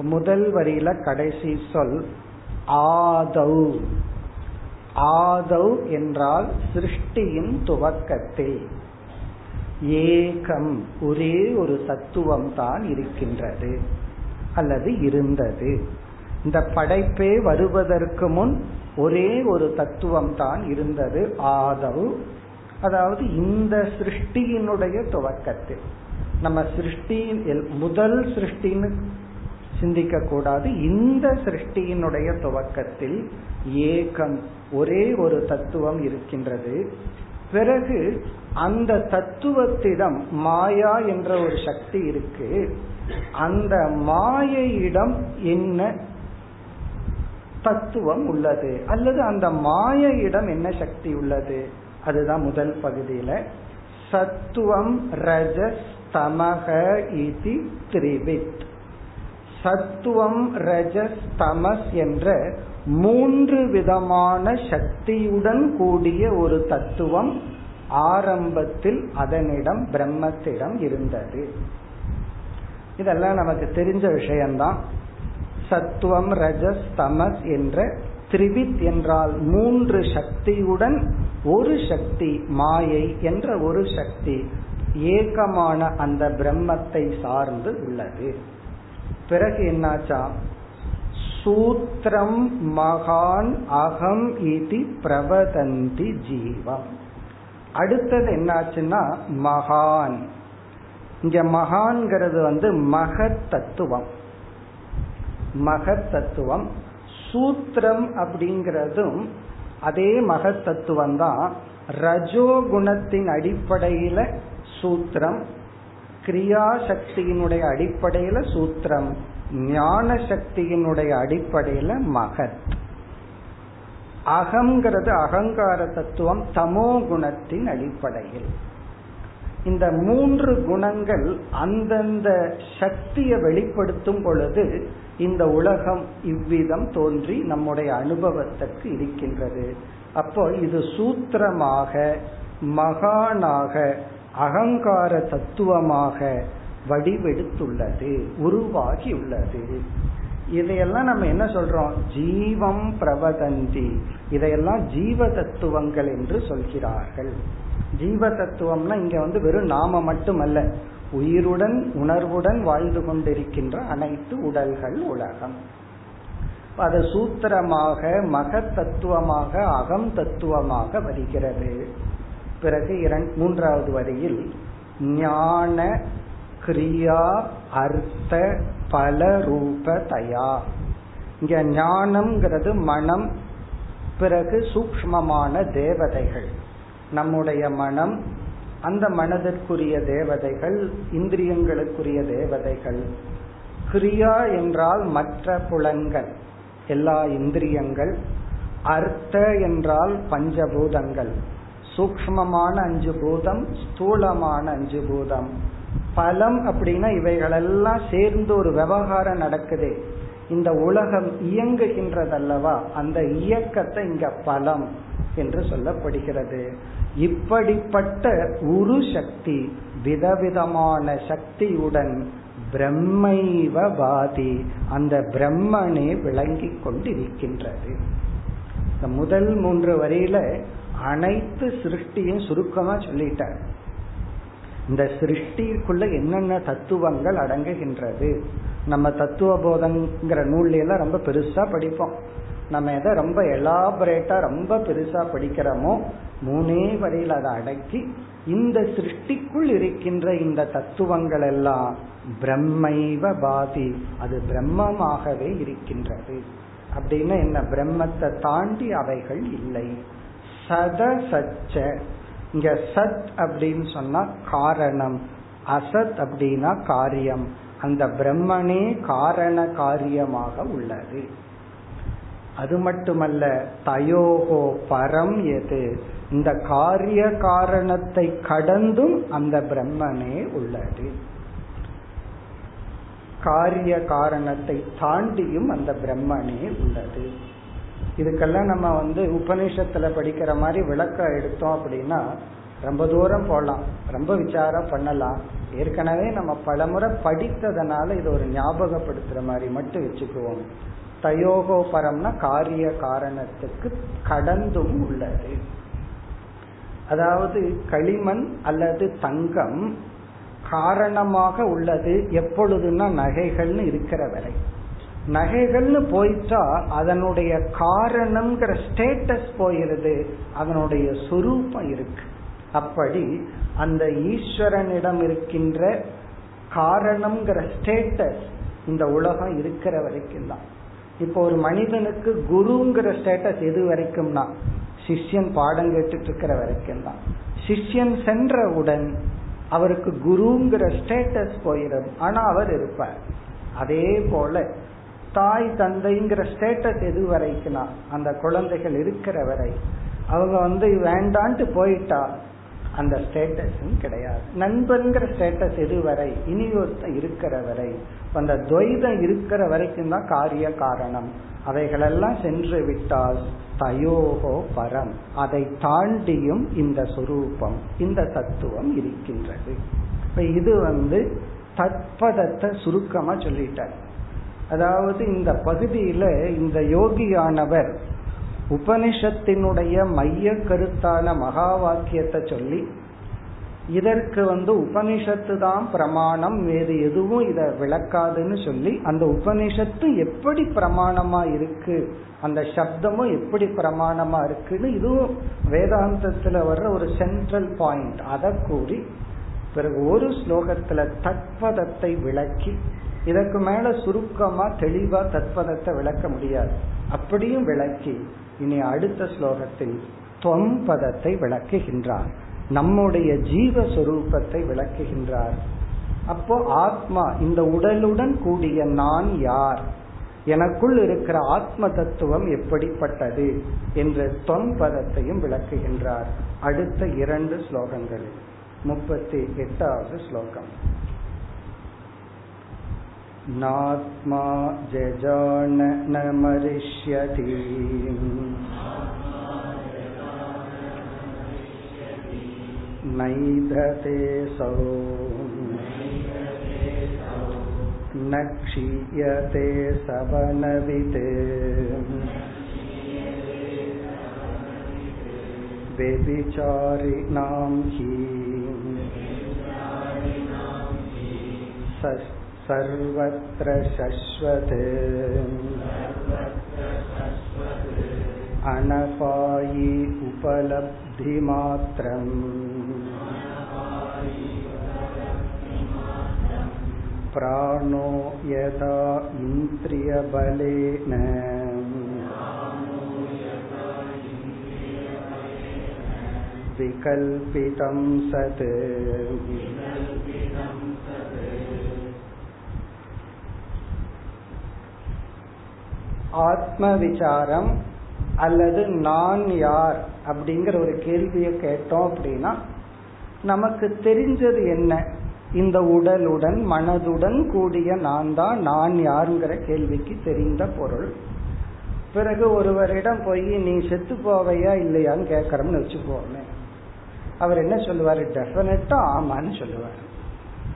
முதல் வரியில கடைசி சொல் ஆதௌ. ஆதௌ என்றால் சிருஷ்டியின் துவக்கத்தில். ஏகம் ஒரே ஒரு தத்துவம் தான் இருக்கின்றது அல்லது இருந்தது. இந்த படைப்பே வருவதற்கு முன் ஒரே ஒரு தத்துவம் தான் இருந்தது ஆதவ் அதாவது இந்த சிருஷ்டியினுடைய துவக்கத்தில். நம்ம சிருஷ்டியின் முதல் சிருஷ்டின்னு சிந்திக்க கூடாது இந்த சிருஷ்டியினுடைய துவக்கத்தில் ஏகம் ஒரே ஒரு தத்துவம் இருக்கின்றது. பிறகு அந்த தத்துவத்திடம் மாயா என்ற ஒரு சக்தி இருக்கு. அந்த மாயையிடம் என்ன தத்துவம் உள்ளது? அல்லது அந்த மாயையிடம் என்ன சக்தி உள்ளது? அதுதான் முதல் பகுதியில. சத்துவம் ரஜஸ் தமக இதி திரிவித் சத்துவம் ரஜஸ் தமஸ் என்ற மூன்று விதமான சக்தியுடன் கூடிய ஒரு தத்துவம் ஆரம்பத்தில் அதனிடம் பிரம்மத்திடம் இருந்தது. இதெல்லாம் நமக்கு தெரிஞ்ச விஷயம்தான். சத்துவம் ரஜஸ் தமஸ் என்ற திரிவித் என்றால் மூன்று சக்தியுடன் ஒரு சக்தி மாயை என்ற ஒரு சக்தி ஏகமான அந்த பிரம்மத்தை சார்ந்து உள்ளது. பிறகு என்னாச்சா? சூத்திரம் மகான் அகம் இது பிரவதந்தி ஜீவம். அடுத்தது என்னாச்சுன்னா மகான். இங்க மகான்கிறது வந்து மகத் தத்துவம் மகத் தத்துவம் சூத்திரம் அப்படிங்கிறதும் அதே மகத் தத்துவம் தான் ரஜோகுணத்தின் அடிப்படையில சூத்திரம் கிரியா சக்தியினுடைய அடிப்படையில சூத்திரம் ஞான சக்தியினுடைய அடிப்படையில மகத். அகங்கிறது அகங்கார தத்துவம் தமோ குணத்தின் அடிப்படையில். இந்த மூன்று குணங்கள் அந்தந்த சக்தியை வெளிப்படுத்தும் பொழுது இந்த உலகம் இவ்விதம் தோன்றி நம்முடைய அனுபவத்திற்கு இருக்கின்றது. அப்போ இது சூத்திரமாக மகானாக அகங்கார தத்துவமாக வடிவெடுத்துள்ளது உருவாகி உள்ளது இதையெல்லாம் நம்ம என்ன சொல்றோம்? ஜீவம் பிரவதந்தி. இதையெல்லாம் ஜீவ தத்துவங்கள் என்று சொல்கிறார்கள். ஜீவ தத்துவம்னா இங்க வந்து வெறும் நாம மட்டுமல்ல உயிருடன் உணர்வுடன் வாழ்ந்து கொண்டிருக்கின்ற அனைத்து உடல்கள் உலகம். அது சூத்திரமாக மக தத்துவமாக அகம் தத்துவமாக வருகிறது. பிறகு மூன்றாவது வரியில் ஞான கிரியா அர்த்த பல ரூபதயா இங்க ஞானம்ங்கிறது மனம் பிறகு சூக்மமான தேவதைகள். நம்முடைய மனம் அந்த மனதிற்குரிய தேவதைகள் இந்திரியங்களுக்குரிய தேவதைகள். கிரியா என்றால் மற்ற புலன்கள் எல்லா இந்திரியங்கள். அர்த்த என்றால் பஞ்சபூதங்கள். சூக்மமான அஞ்சு பூதம் ஸ்தூலமான அஞ்சு பூதம் பலம் அப்படின்னா இவைகளெல்லாம் சேர்ந்து ஒரு விவகாரம் நடக்குது. இந்த உலகம் இயங்குகின்றதல்லவா? அந்த இயக்கத்தை இங்க பலம் என்று சொல்லப்படுகிறது. இப்படிப்பட்ட உரு சக்தி விதவிதமான சக்தியுடன் பிரம்மைவபாதி அந்த பிரம்மனே விளங்கி கொண்டிருக்கின்றது. இந்த முதல் மூன்று வரியில அனைத்து சிருஷ்டியும் சுருக்கமா சொல்லிட்டார். இந்த சிருஷ்டிக்குள்ள என்னென்ன தத்துவங்கள் அடங்குகின்றது? நம்ம தத்துவ போதங்கிற நூல்ல எல்லாம் ரொம்ப பெருசா படிப்போம். நம்ம எதை ரொம்ப எலாபரேட்டா ரொம்ப பெருசா படிக்கிறோமோ மூணே வரையில் அதை அடக்கி இந்த சிருஷ்டிக்குள் இருக்கின்ற இந்த தத்துவங்கள் எல்லாம் பிரம்மைவ பாதி அது பிரம்மமாகவே இருக்கின்றது. அப்படின்னு என்ன? பிரம்மத்தை தாண்டி அவைகள் இல்லை. சத சச்ச. இங்க சத் அப்படின்னு சொன்னா காரணம். அசத் அப்படின்னா காரியம். அந்த பிரம்மனே காரண காரியமாக உள்ளது. அது மட்டுமல்ல தயோகோ பரம் எது? இந்த காரிய காரணத்தை கடந்தும் அந்த பிரம்மனே உள்ளது. காரிய காரணத்தை தாண்டியும் அந்த பிரம்மனே உள்ளது. இதுக்கெல்லாம் நம்ம வந்து உபநிஷத்துல படிக்கிற மாதிரி விளக்கம் எடுத்தோம் அப்படின்னா ரொம்ப தூரம் போகலாம் ரொம்ப விசாரம் பண்ணலாம். ஏற்கனவே நம்ம பலமுறை படித்ததனால இது ஒரு ஞாபகப்படுத்துற மாதிரி மட்டும் வச்சுக்குவோம். தயோகோ பரம்னா காரிய காரணத்துக்கு கடந்தும் உள்ளது. அதாவது களிமண் அல்லது தங்கம் காரணமாக உள்ளது எப்பொழுதுன்னா நகைகள்னு இருக்கிற வரை. நகைகள்னு போயிட்டா அதனுடைய காரணம்ங்கிற ஸ்டேட்டஸ் போயிருது அதனுடைய சுரூபம் இருக்கு. அப்படி அந்த ஈஸ்வரனிடம் இருக்கின்ற காரணம்ங்கிற ஸ்டேட்டஸ் இந்த உலகம் இருக்கிற வரைக்கும் தான். இப்போ ஒரு மனிதனுக்கு குருங்கிற ஸ்டேட்டஸ் எது வரைக்கும்னா சிஷ்யன் பாடம் கேட்டுட்டு இருக்கிற வரைக்கும் தான். சிஷ்யன் சென்றவுடன் அவருக்கு குருங்கிற ஸ்டேட்டஸ் போயிடும். ஆனா அவர் இருப்பார். அதே போல தாய் தந்தைங்கிற ஸ்டேட்டஸ் எது வரைக்குனா அந்த குழந்தைகள் இருக்கிற வரை அவங்க வந்து வேண்டான்ட்டு போயிட்டா அந்த ஸ்டேட்டஸும் கிடையாது. நண்பன்கிற ஸ்டேட்டஸ் எது வரை இனி ஒருத்தன் இருக்கிற வரை அந்த துவைதம் இருக்கிற வரைக்கும் தான் காரிய காரணம். அவைகளெல்லாம் சென்று விட்டால் தயோகோ பரம். அதை தாண்டியும் இந்த சுரூபம் இந்த தத்துவம் இருக்கின்றது. இப்ப இது வந்து தத்பதத்தை சுருக்கமா சொல்லிட்டார். அதாவது இந்த பகுதியில இந்த யோகியானவர் உபனிஷத்தினுடைய மைய கருத்தான மகா வாக்கியத்தை சொல்லி இதற்கு வந்து உபனிஷத்து தான் பிரமாணம் வேறு எதுவும் இத விளக்காதுன்னு சொல்லி அந்த உபனிஷத்து எப்படி பிரமாணமா இருக்கு அந்த சப்தமும் எப்படி பிரமாணமா இருக்குன்னு இதுவும் வேதாந்தத்துல வர்ற ஒரு சென்ட்ரல் பாயிண்ட் அதை கூறி பிறகு ஒரு ஸ்லோகத்துல தத்வதத்தை விளக்கி இதற்கு மேல சுருக்கமா தெளிவா தத்பதத்தை விளக்க முடியாது. அப்படியும் விளக்கி இனி அடுத்த ஸ்லோகத்தில் தொம் பதத்தை விளக்குகின்றார். நம்முடைய ஜீவஸ்வரூபத்தை விளக்குகின்றார். அப்போ ஆத்மா இந்த உடலுடன் கூடிய நான் யார்? எனக்குள் இருக்கிற ஆத்ம தத்துவம் எப்படிப்பட்டது? என்ற தொம் பதத்தையும் விளக்குகின்றார். அடுத்த இரண்டு ஸ்லோகங்களில். முப்பத்தி எட்டாவது ஸ்லோகம். नात्मा जजान न मरिष्यति नैधते सौ न क्षीयते सवनवित् व्यभिचारिणां हि सर्वत्र शश्वत् अनपायि उपलब्धिमात्रम् प्राणो यथा इन्द्रियबलेन विकल्पितं सत् ஆத்ம விசாரம் அல்லது நான் யார் அப்படிங்கிற ஒரு கேள்வியை கேட்டோம் அப்படின்னா நமக்கு தெரிஞ்சது என்ன? இந்த உடலுடன் மனதுடன் கூடிய நான் தான் நான் யாருங்கிற கேள்விக்கு தெரிந்த பொருள். பிறகு ஒருவரிடம் போய் நீ செத்து போவையா இல்லையான்னு கேட்கறோம்னு வச்சுக்கோமே. அவர் என்ன சொல்லுவாரு? டெஃபினட்டா ஆமான்னு சொல்லுவார்.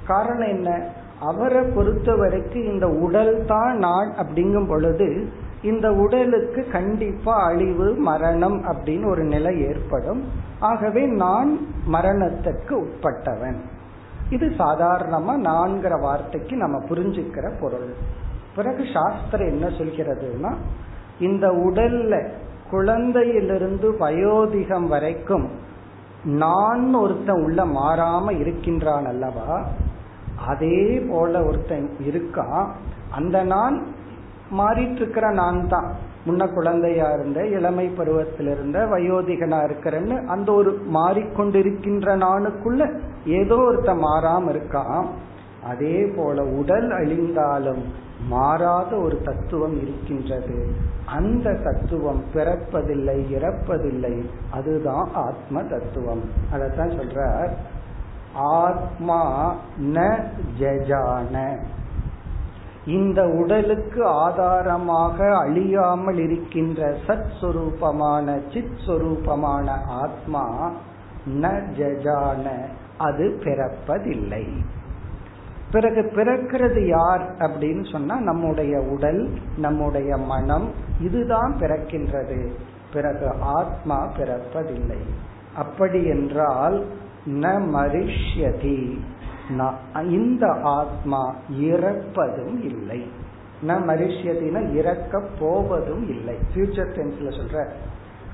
காரணம் என்ன? அவரை பொறுத்த வரைக்கும் இந்த உடல் தான் நான் அப்படிங்கும் பொழுது இந்த உடலுக்கு கண்டிப்பா அழிவு மரணம் அப்படின்னு ஒரு நிலை ஏற்படும். ஆகவே நான் மரணத்துக்கு உட்பட்டவன். இது சாதாரணமா நான்கிற வார்த்தைக்கு நம்ம புரிஞ்சுக்கிற பொருள். பிறகு சாஸ்திரம் என்ன சொல்கிறதுனா இந்த உடல்ல குழந்தையிலிருந்து வயோதிகம் வரைக்கும் நான் ஒருத்தன் உள்ள மாறாம இருக்கின்றான் அல்லவா? அதே போல ஒருத்தன் இருக்கான் அந்த நான் மாறிட்டு இருக்கிற நான் தான் முன்ன குழந்தையா இருந்த இளமை பருவத்தில் இருந்த வயோதிகனா இருக்கிறேன்னு அந்த ஒரு மாறிக்கொண்டிருக்கின்ற நானுக்குள்ள ஏதோ ஒருத்த மாறாம இருக்கான். அதே போல உடல் அழிந்தாலும் மாறாத ஒரு தத்துவம் இருக்கின்றது. அந்த தத்துவம் பிறப்பதில்லை இறப்பதில்லை. அதுதான் ஆத்ம தத்துவம். அதத்தான் சொல்றார். ஆத்மா ந ஜஜான. இந்த உடலுக்கு ஆதாரமாக அழியாமல் இருக்கின்ற சத் சுரூபமான சித் சுரூபமான ஆத்மா ந ஜஜான. அது பிறப்பதில்லை. பிறகு பிறக்கிறது யார் அப்படின்னு சொன்னா நம்முடைய உடல் நம்முடைய மனம் இதுதான் பிறக்கின்றது. பிறகு ஆத்மா பிறப்பதில்லை. அப்படி என்றால் ந மரிஷ்யதி. இந்த ஆத்மா இறப்பதும் இல்லை. ந மரிஷ்யத்தின இறக்க போவதும் இல்லை. ஃபியூச்சர் டென்ஸ்ல சொல்ற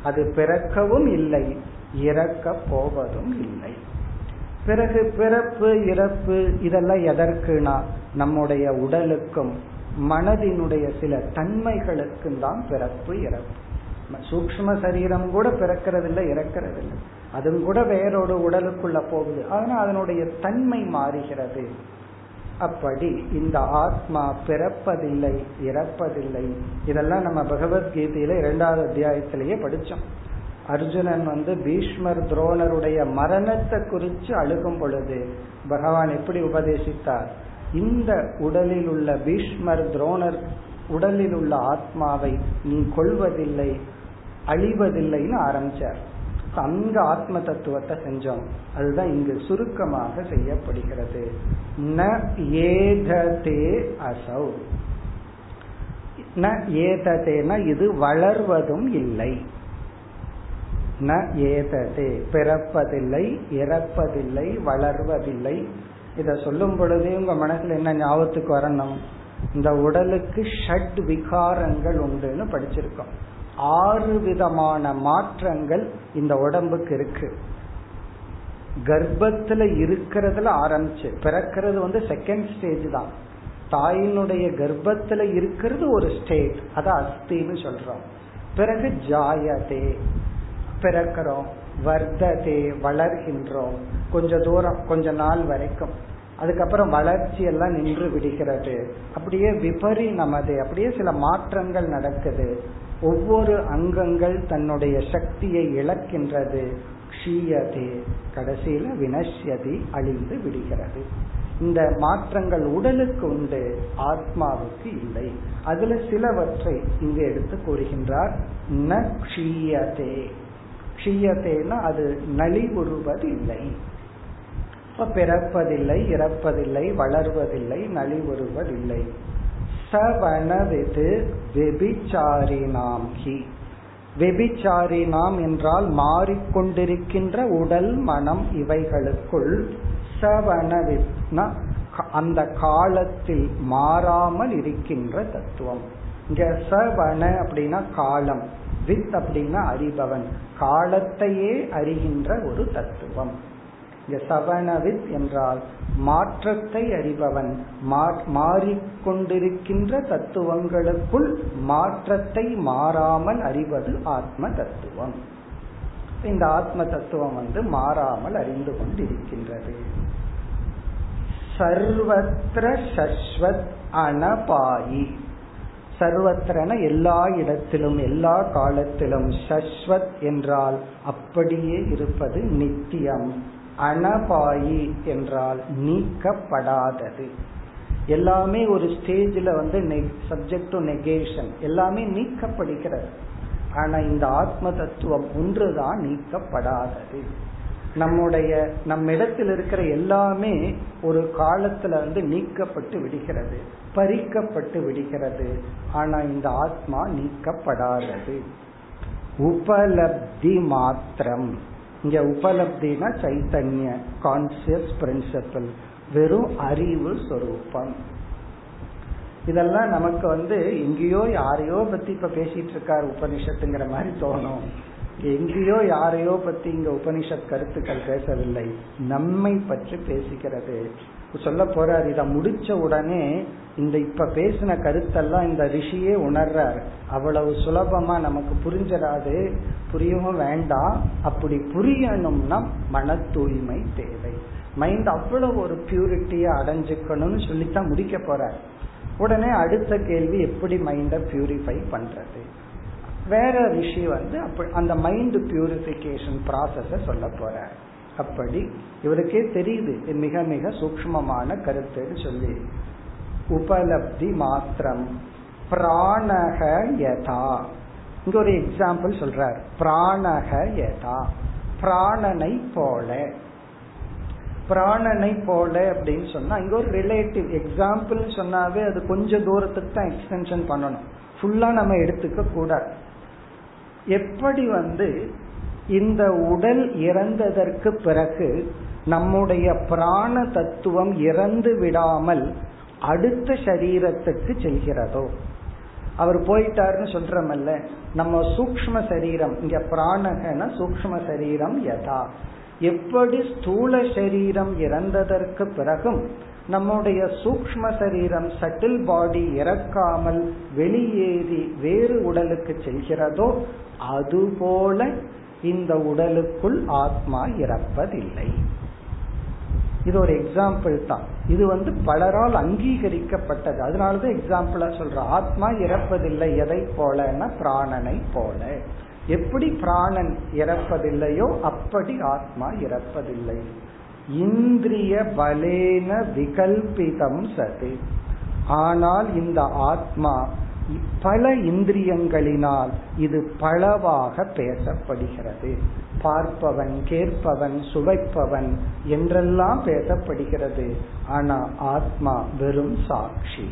அது பிறக்கவும் இல்லை இறக்க போவதும் இல்லை. பிறகு பிறப்பு இறப்பு இதெல்லாம் எதற்குனா நம்முடைய உடலுக்கும் மனதினுடைய சில தன்மைகளுக்கும் தான் பிறப்பு இறப்பு. சூக்ம சரீரம் கூட பிறக்கிறது இல்லை இறக்கிறது இல்லை அதுவும் கூட வேறொரு உடலுக்குள்ள போகுது. ஆனால் அதனுடைய தன்மை மாறுகிறது. அப்படி இந்த ஆத்மா பிறப்பதில்லை இறப்பதில்லை. இதெல்லாம் நம்ம பகவத்கீதையில இரண்டாவது அத்தியாயத்திலேயே படிச்சோம். அர்ஜுனன் வந்து பீஷ்மர் துரோணருடைய மரணத்தை குறித்து அழுகும் பொழுது பகவான் எப்படி உபதேசித்தார்? இந்த உடலில் உள்ள பீஷ்மர் துரோணர் உடலில் உள்ள ஆத்மாவை நீ கொள்வதில்லை அழிவதில்லைன்னு ஆரம்பிச்சார். அங்க ஆத்ம தத்துவத்தை செஞ்சோம். அதுதான் இங்கு சுருக்கமாக செய்யப்படுகிறது. ந ஏததே அசௌ. ந ஏததேனா இது வளர்வதும் இல்லை. ந ஏததே பிறப்பதில்லை இறப்பதில்லை வளர்வதில்லை. இத சொல்லும் பொழுதே உங்க மனசுல என்ன ஞாபகத்துக்கு வரணும்? இந்த உடலுக்கு ஷட் விகாரங்கள் உண்டுன்னு படிச்சிருக்கோம். ஆறு விதமான மாற்றங்கள் இந்த உடம்புக்கு இருக்கு. கர்ப்பத்துல இருக்கிறதுல ஆரம்பிச்சு பிறக்கிறது வந்து செகண்ட் ஸ்டேஜ் தான். தாயினுடைய கர்ப்பத்துல இருக்கிறது ஒரு ஸ்டேஜ் அதான் அஸ்தின்னு சொல்றோம். பிறகு ஜாயதே பிறக்கிறோம் வர்த்ததே வளர்கின்றோம். கொஞ்ச தூரம் கொஞ்ச நாள் வரைக்கும். அதுக்கப்புறம் வளர்ச்சி எல்லாம் நின்று விடுகிறது. அப்படியே விபரி நமது அப்படியே சில மாற்றங்கள் நடக்குது. ஒவ்வொரு அங்கங்கள் தன்னுடைய சக்தியை இழக்கின்றது. க்ஷீயதே. கடைசியில வினஷ்யதி அழிந்து விடுகிறது. இந்த மாற்றங்கள் உடலுக்கு உண்டு ஆத்மாவுக்கு இல்லை. அதுல சிலவற்றை இங்கு எடுத்து கூறுகின்றார். ந க்ஷீயதே. க்ஷீயத்தேனா அது நலிவுறுவதில்லை. பிறப்பதில்லை இறப்பதில்லை வளர்வதில்லை நலிவுறுவதில்லை. சவனவிது வெபிச்சாரினாம் ஹி வெபிச்சாரினாம் என்றால் மாறிக்கொண்டிருக்கின்ற உடல் மனம் இவைகளுக்குள் சவனவித்னா அந்த காலத்தில் மாறாமல் இருக்கின்ற தத்துவம். இங்க சவன அப்படின்னா காலம் வித் அப்படின்னா அறிபவன். காலத்தையே அறிகின்ற ஒரு தத்துவம். இங்க சவணவித் என்றால் மாற்றத்தை அறிபவன். மாறிக்கொண்டிருக்கின்ற தத்துவங்களுக்குள் மாற்றத்தை மாறாமல் அறிவது ஆத்ம தத்துவம். இந்த ஆத்ம தத்துவம் வந்து மாறாமல் அறிந்து கொண்டிருக்கின்றது. சர்வத்திர சஸ்வத் அனபாயி. சர்வத்திரன எல்லா இடத்திலும் எல்லா காலத்திலும் சஸ்வத் என்றால் அப்படியே இருப்பது நித்தியம். அனபாயி என்றால் நீக்கப்படாதது. எல்லாமே ஒரு ஸ்டேஜில் வந்து சப்ஜெக்ட் டு நெகேஷன் எல்லாமே நீக்கப்படுகிறது. ஆனா இந்த ஆத்ம தத்துவம் ஒன்றுதான் நீக்கப்படாதது. நம்முடைய நம்மிடத்தில் இருக்கிற எல்லாமே ஒரு காலத்துல வந்து நீக்கப்பட்டு விடுகிறது பறிக்கப்பட்டு விடுகிறது. ஆனா இந்த ஆத்மா நீக்கப்படாதது. உபலப்தி மாத்திரம். இங்க உபலப்தினா சைத்தன்ய கான்சியஸ் பிரின்சிபல் வெறும் அறிவு சொரூபம். இதெல்லாம் நமக்கு வந்து எங்கேயோ யாரையோ பத்தி இப்ப பேசிட்டு இருக்காரு உபனிஷத்துங்கிற மாதிரி தோணும். எங்கேயோ யாரையோ பத்தி இங்க உபனிஷத் கருத்துக்கள் பேசவில்லை. நம்மை பற்றி பேசுகிறது சொல்ல போறார் இத முடிச்ச உடனே இந்த இப்ப பேசின கருத்தெல்லாம் இந்த ரிஷியே உணர்றார். அவ்வளவு சுலபமா நமக்கு புரிஞ்சிடாது. புரியவும் வேண்டாம். அப்படி புரியணும்னா மன தூய்மை தேவை. மைண்ட் அவ்வளவு ஒரு பியூரிட்டியை அடைஞ்சுக்கணும்னு சொல்லித்தான் முடிக்க போறார். உடனே அடுத்த கேள்வி எப்படி மைண்ட பியூரிஃபை பண்றது? வேற ரிஷி வந்து அந்த மைண்ட் பியூரிபிகேஷன் ப்ராசஸ சொல்ல போறார். அப்படி இவருக்கே தெரியுது மிக மிக சூக்மமான கருத்துன்னு சொல்லி. உபலப்தி மாத்திரம். பிராணக யதா. இங்க ஒரு எக்ஸாம்பிள் சொல்றார். பிராணக யதா. பிராணனை போல. பிராணனை போல அப்படின்னு சொன்னா இங்க ஒரு ரிலேட்டிவ் எக்ஸாம்பிள் சொன்னாவே அது கொஞ்சம் தூரத்துக்கு தான் எக்ஸ்டென்ஷன் பண்ணணும். ஃபுல்லா நம்ம எடுத்துக்க கூடாது. எப்படி வந்து இந்த உடல் இறந்ததற்கு பிறகு நம்முடைய பிராண தத்துவம் இறந்து விடாமல் அடுத்த சரீரத்துக்கு செல்கிறதோ? அவர் போயிட்டாருன்னு சொல்றமல்ல. நம்ம சூக்ம சரீரம் இங்க பிராணகன சூக்ம சரீரம் யதா. எப்படி ஸ்தூல சரீரம் இறந்ததற்கு பிறகும் நம்முடைய சூக்ம சரீரம் சட்டில் பாடி இறக்காமல் வெளியேறி வேறு உடலுக்கு செல்கிறதோ அதுபோல இந்த உடலுக்குள் ஆத்மா இறப்பதில்லை. இது ஒரு எக்ஸாம்பிள் தான். இது வந்து பலரால் அங்கீகரிக்கப்பட்டது. அதனாலதான் எக்ஸாம்பிளா சொல்ற ஆத்மா இறப்பதில்லை எதை போலன்னா பிராணனை போல. எப்படி பிராணன் இறப்பதில்லையோ அப்படி ஆத்மா இறப்பதில்லை. இந்திரிய பலேன விகல்பிதம் சது. ஆனால் இந்த ஆத்மா பல இந்திரியங்களினால் இது பலவாக பேசப்படுகிறது. பார்ப்பவன் கேட்பவன் சுவைப்பவன் என்றெல்லாம் பேசப்படுகிறது. ஆனா ஆத்மா வெறும் சாட்சி.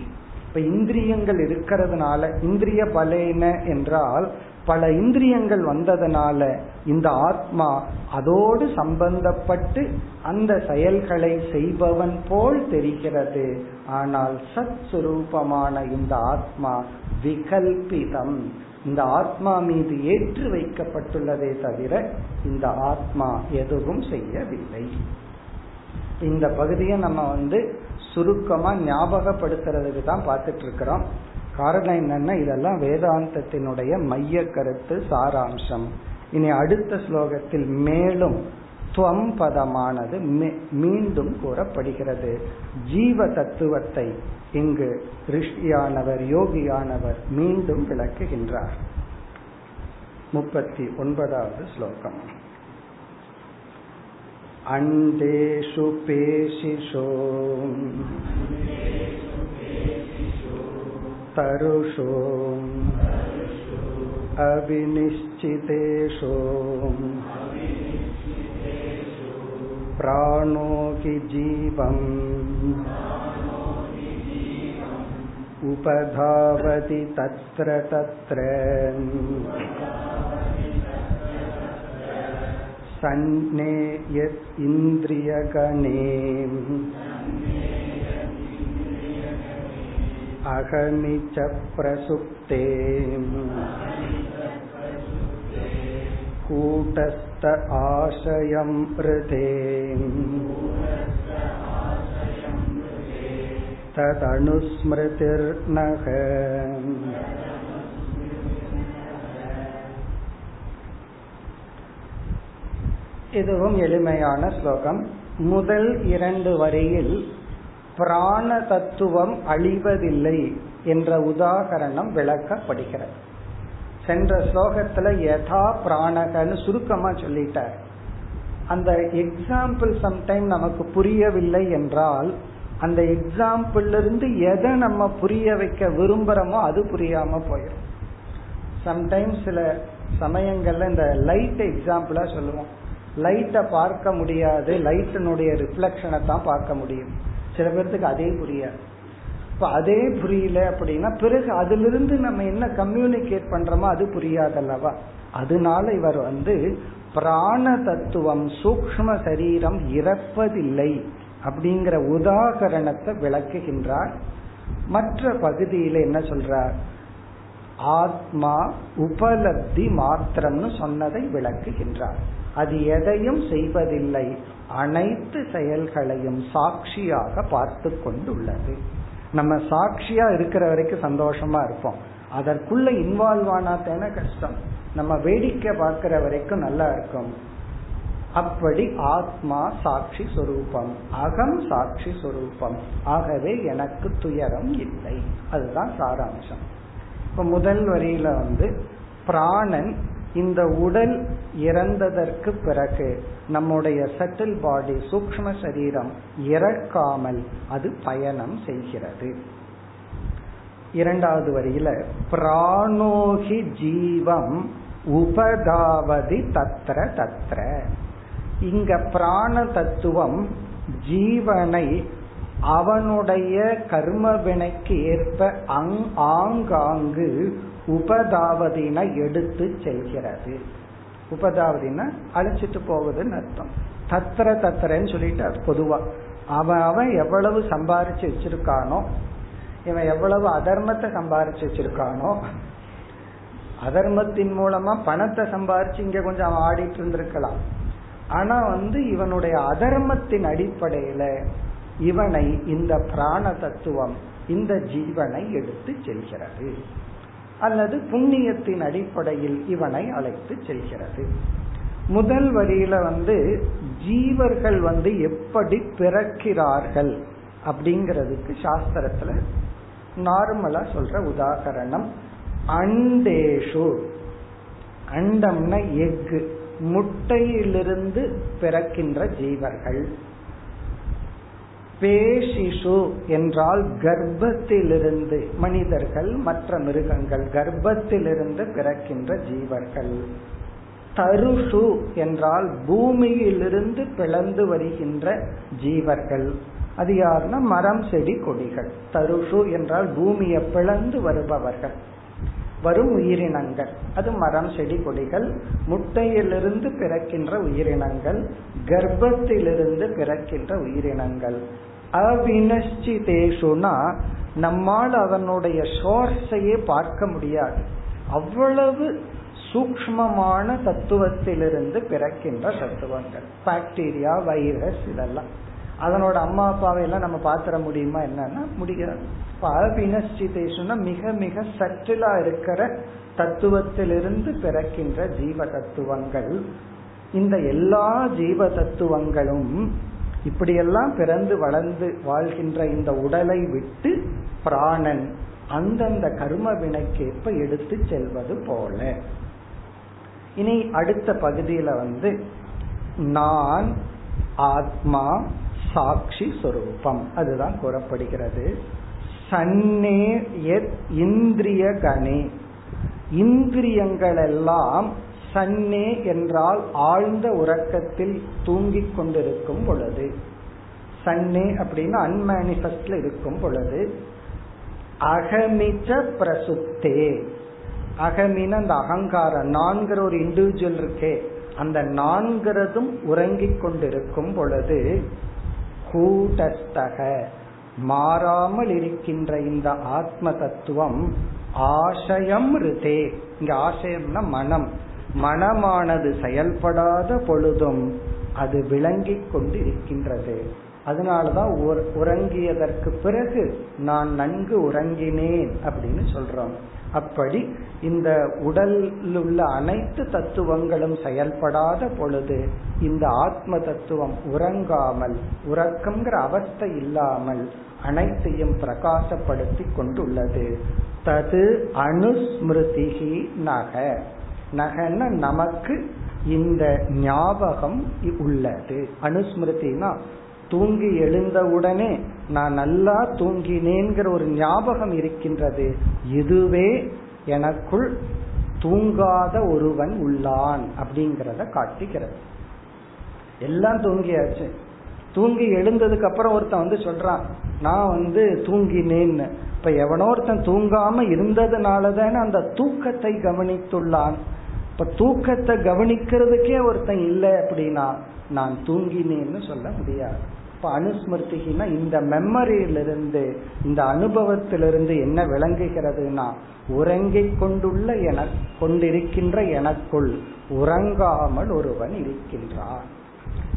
இப்ப இந்திரியங்கள் இருக்கிறதுனால இந்திரிய பலேன என்றால் பல இந்திரியங்கள் வந்ததுனால இந்த ஆத்மா அதோடு சம்பந்தப்பட்டு அந்த செயல்களை செய்பவன் போல் தெரிகிறது. ஆனால் சத் சுரூபமான இந்த ஆத்மா விகல்பிதம். இந்த ஆத்மா மீது ஏற்று வைக்கப்பட்டுள்ளதே தவிர இந்த ஆத்மா எதுவும் செய்யவில்லை. இந்த பகுதியை நம்ம வந்து சுருக்கமா ஞாபகப்படுத்துறதுக்கு தான் பார்த்துட்டு இருக்கிறோம் காரணம் என்னன்னா இதெல்லாம் வேதாந்தத்தினுடைய மைய கருத்து சாராம்சம். இனி அடுத்த ஸ்லோகத்தில் மேலும் துவம் பதமானது மீண்டும் கூறப்படுகிறது ஜீவ தத்துவத்தை இங்கு ரிஷியானவர் யோகியானவர் மீண்டும் விளக்குகின்றார் முப்பத்தி ஒன்பதாவது ஸ்லோகம் அண்டேஷு பேஷிஷோ तरुषो अविनिश्चितेषु प्राणो हि जीवम् उपधावति तत्र तत्र सन्ने यत् इन्द्रियगणे अहमि च प्रसुप्ते कूटस्थ आशयं हृदे तदनुस्मृतिर्नः இதுவும் எளிமையான ஸ்லோகம் முதல் இரண்டு வரியில் பிராண தத்துவம் அழிவதில்லை என்ற உதாகரணம் விளக்கப்படுகிறது சென்ற ஸ்லோகத்துல யதா பிராணகன்னு சுருக்கமா சொல்லிட்டார். அந்த எக்ஸாம்பிள் சம்டைம் நமக்கு புரியவில்லை என்றால் அந்த எக்ஸாம்பிள் இருந்து எதை நம்ம புரிய வைக்க விரும்புறோமோ அது புரியாம போயிடும் சம்டைம்ஸ் சில சமயங்கள்ல இந்த லைட் எக்ஸாம்பிளா சொல்லுவோம். லைட்டை பார்க்க முடியாது லைட்டினுடைய ரிஃப்ளெக்ஷனை தான் பார்க்க முடியும். சில பேர்த்துக்கு அதே புரியாது. இப்ப அதே புரியல அப்படின்னா பிறகு அதிலிருந்து நம்ம என்ன கம்யூனிகேட் பண்றோமோ அது புரியாதல்லவா? அதனால இவர் வந்து பிராண தத்துவம் சூக்ம சரீரம் இறப்பதில்லை அப்படிங்கிற உதாகரணத்தை விளக்குகின்றார். மற்ற பகுதியில என்ன சொல்றார்? ஆத்மா உபலப்தி மாத்திரம்னு சொன்னதை விளக்குகின்றார். அது எதையும் செய்வதில்லை. அனைத்து செயல்களையும் சாட்சியாக பார்த்து கொண்டுள்ளது. நம்ம சாட்சியா இருக்கிற வரைக்கும் சந்தோஷமா இருப்போம். அதற்குள்ள இன்வால்வ் ஆனாத்தேன கஷ்டம். நம்ம வேடிக்கை பார்க்கிற வரைக்கும் நல்லா இருக்கும். அப்படி ஆத்மா சாட்சி சொரூபம். அகம் சாட்சி சொரூபம். ஆகவே எனக்கு துயரம் இல்லை. அதுதான் சாராம்சம். இப்ப முதல் வரியில வந்து பிராணன் இந்த உடல் இறந்ததற்கு பிறகு நம்முடைய செட்டில் பாடி சூக்ம சரீரம் இறக்காமல் அது பயணம் செய்கிறது. இரண்டாவது வரியில பிராணோகி ஜீவம் உபதாவதி தத்ர தத்ர. இங்க பிராண தத்துவம் ஜீவனை அவனுடைய கர்மவினைக்கு ஏற்ப அங் ஆங்காங்கு உபதாவதின எடுத்து செல்கிறது. உபதாவதினா அழைச்சிட்டு போகுதுன்னு அர்த்தம். தத்திர தத்திரன்னு சொல்லிட்டு பொதுவா. அவன் அவன் எவ்வளவு சம்பாரிச்சு வச்சிருக்கானோ இவன் எவ்வளவு அதர்மத்தை சம்பாரிச்சு வச்சிருக்கானோ அதர்மத்தின் மூலமா பணத்தை சம்பாரிச்சு இங்க கொஞ்சம் அவன் ஆடிட்டு இருந்திருக்கலாம். ஆனா வந்து இவனுடைய அதர்மத்தின் அடிப்படையில இவனை இந்த பிராண தத்துவம் இந்த ஜீவனை எடுத்து செல்கிறது. அல்லது புண்ணியத்தின் அடிப்படையில் இவனை அழைத்து செல்கிறது. முதல் வரியில வந்து ஜீவர்கள் வந்து எப்படி பிறக்கிறார்கள் அப்படிங்கிறதுக்கு சாஸ்திரத்துல நார்மலா சொல்ற உதாகரணம். அண்டேஷு. அண்டம்னா எஃகு. முட்டையிலிருந்து பிறக்கின்ற ஜீவர்கள். பேஷிஷு என்றால் கர்ப்பத்திலிருந்து மனிதர்கள் மற்ற மிருகங்கள் கர்ப்பத்திலிருந்து பிறக்கின்ற ஜீவர்கள். தருஷு என்றால் பூமியிலிருந்து பிளந்து வருகின்ற ஜீவர்கள். அது யாருன்னா மரம் செடி கொடிகள். தருஷு என்றால் பூமியை பிளந்து வருபவர்கள். வரும் உயிரினங்கள். அது மரம் செடி கொடிகள். முட்டையிலிருந்து பிறக்கின்ற உயிரினங்கள். கர்ப்பத்திலிருந்து பிறக்கின்ற உயிரினங்கள். அவினஷ்டிதேஷுனா நம்மால் அதனுடைய சோர்ஸையே பார்க்க முடியாது. அவ்வளவு சூக்மமான தத்துவத்திலிருந்து பிறக்கின்ற தத்துவங்கள். பாக்டீரியா வைரஸ் இதெல்லாம். அதனோட அம்மா அப்பாவை எல்லாம் நம்ம பாத்திர முடியுமா என்னன்னா முடியாது. அபினஸ்டிதேஷன்னா மிக மிக சற்றிலா இருக்கிற தத்துவத்திலிருந்து பிறக்கின்ற ஜீவ தத்துவங்கள். இந்த எல்லா ஜீவ தத்துவங்களும் இப்படியெல்லாம் பிறந்து வளர்ந்து வாழ்கின்ற இந்த உடலை விட்டு பிராணன் அந்தந்த கர்ம வினைக்கேற்ப எடுத்து செல்வது போல. இனி அடுத்த பகுதியில வந்து நான் ஆத்மா சாட்சி சொரூபம். அதுதான் கூறப்படுகிறது. சன்னே இந்திரிய கணே இந்திரியங்கள் எல்லாம் சன்னே என்றால் ஆழ்ந்த உறக்கத்தில் தூங்கிக் கொண்டிருக்கும் பொழுது. சன்னே அப்படின்னா அன்மேனிபெஸ்ட்ல இருக்கும் பொழுது. அகமிச்ச பிரசுத்தே. அகமின அந்த அகங்காரம் நான்கிற ஒரு இண்டிவிஜுவல் இருக்கே அந்த நான்கிறதும் உறங்கிக் கொண்டிருக்கும் பொழுது கூட்டஸ்தக மாறாமல் இருக்கின்ற இந்த ஆத்ம தத்துவம் ஆசயம் ரிதே இங்க ஆசயம்னா மனம். மனமானது செயல்படாத பொழுதும் அது விளங்கிக் கொண்டு இருக்கின்றது அதனாலதான் உறங்கியதற்கு பிறகு நான் நன்கு உறங்கினேன் அப்படின்னு சொல்றோம். அப்படி இந்த உடலில் உள்ள அனைத்து தத்துவங்களும் செயல்படாத பொழுது இந்த ஆத்ம தத்துவம் உறங்காமல் உறக்கம்ங்கிற அவஸ்தை இல்லாமல் அனைத்தையும் பிரகாசப்படுத்தி கொண்டுள்ளது. தது அனுஸ்மிருதிகி நக. நகன நமக்கு இந்த ஞாபகம் உள்ளது. அனுஸ்மிருதினா தூங்கி எழுந்தவுடனே நான் நல்லா தூங்கினேங்கிற ஒரு ஞாபகம் இருக்கின்றது. இதுவே எனக்குள் தூங்காத ஒருவன் உள்ளான் அப்படிங்கிறத காட்டுகிறது. எல்லாம் தூங்கியாச்சு. தூங்கி எழுந்ததுக்கு அப்புறம் ஒருத்தன் வந்து சொல்றான் நான் வந்து தூங்கினேன்னு. இப்ப எவனோ ஒருத்தன் தூங்காம இருந்ததுனால தானே அந்த தூக்கத்தை கவனித்துள்ளான். இப்ப தூக்கத்தை கவனிக்கிறதுக்கே ஒருத்தன் இல்லை அப்படின்னா நான் தூங்கினேன்னு சொல்ல முடியாது. இப்ப அனுஸ்மிருதினா இந்த மெமரியிலிருந்து இந்த அனுபவத்திலிருந்து என்ன விளங்குகிறதுனா உறங்கிக் கொண்டுள்ள என கொண்டிருக்கின்ற எனக்குள் உறங்காமல் ஒருவன் இருக்கின்றான்.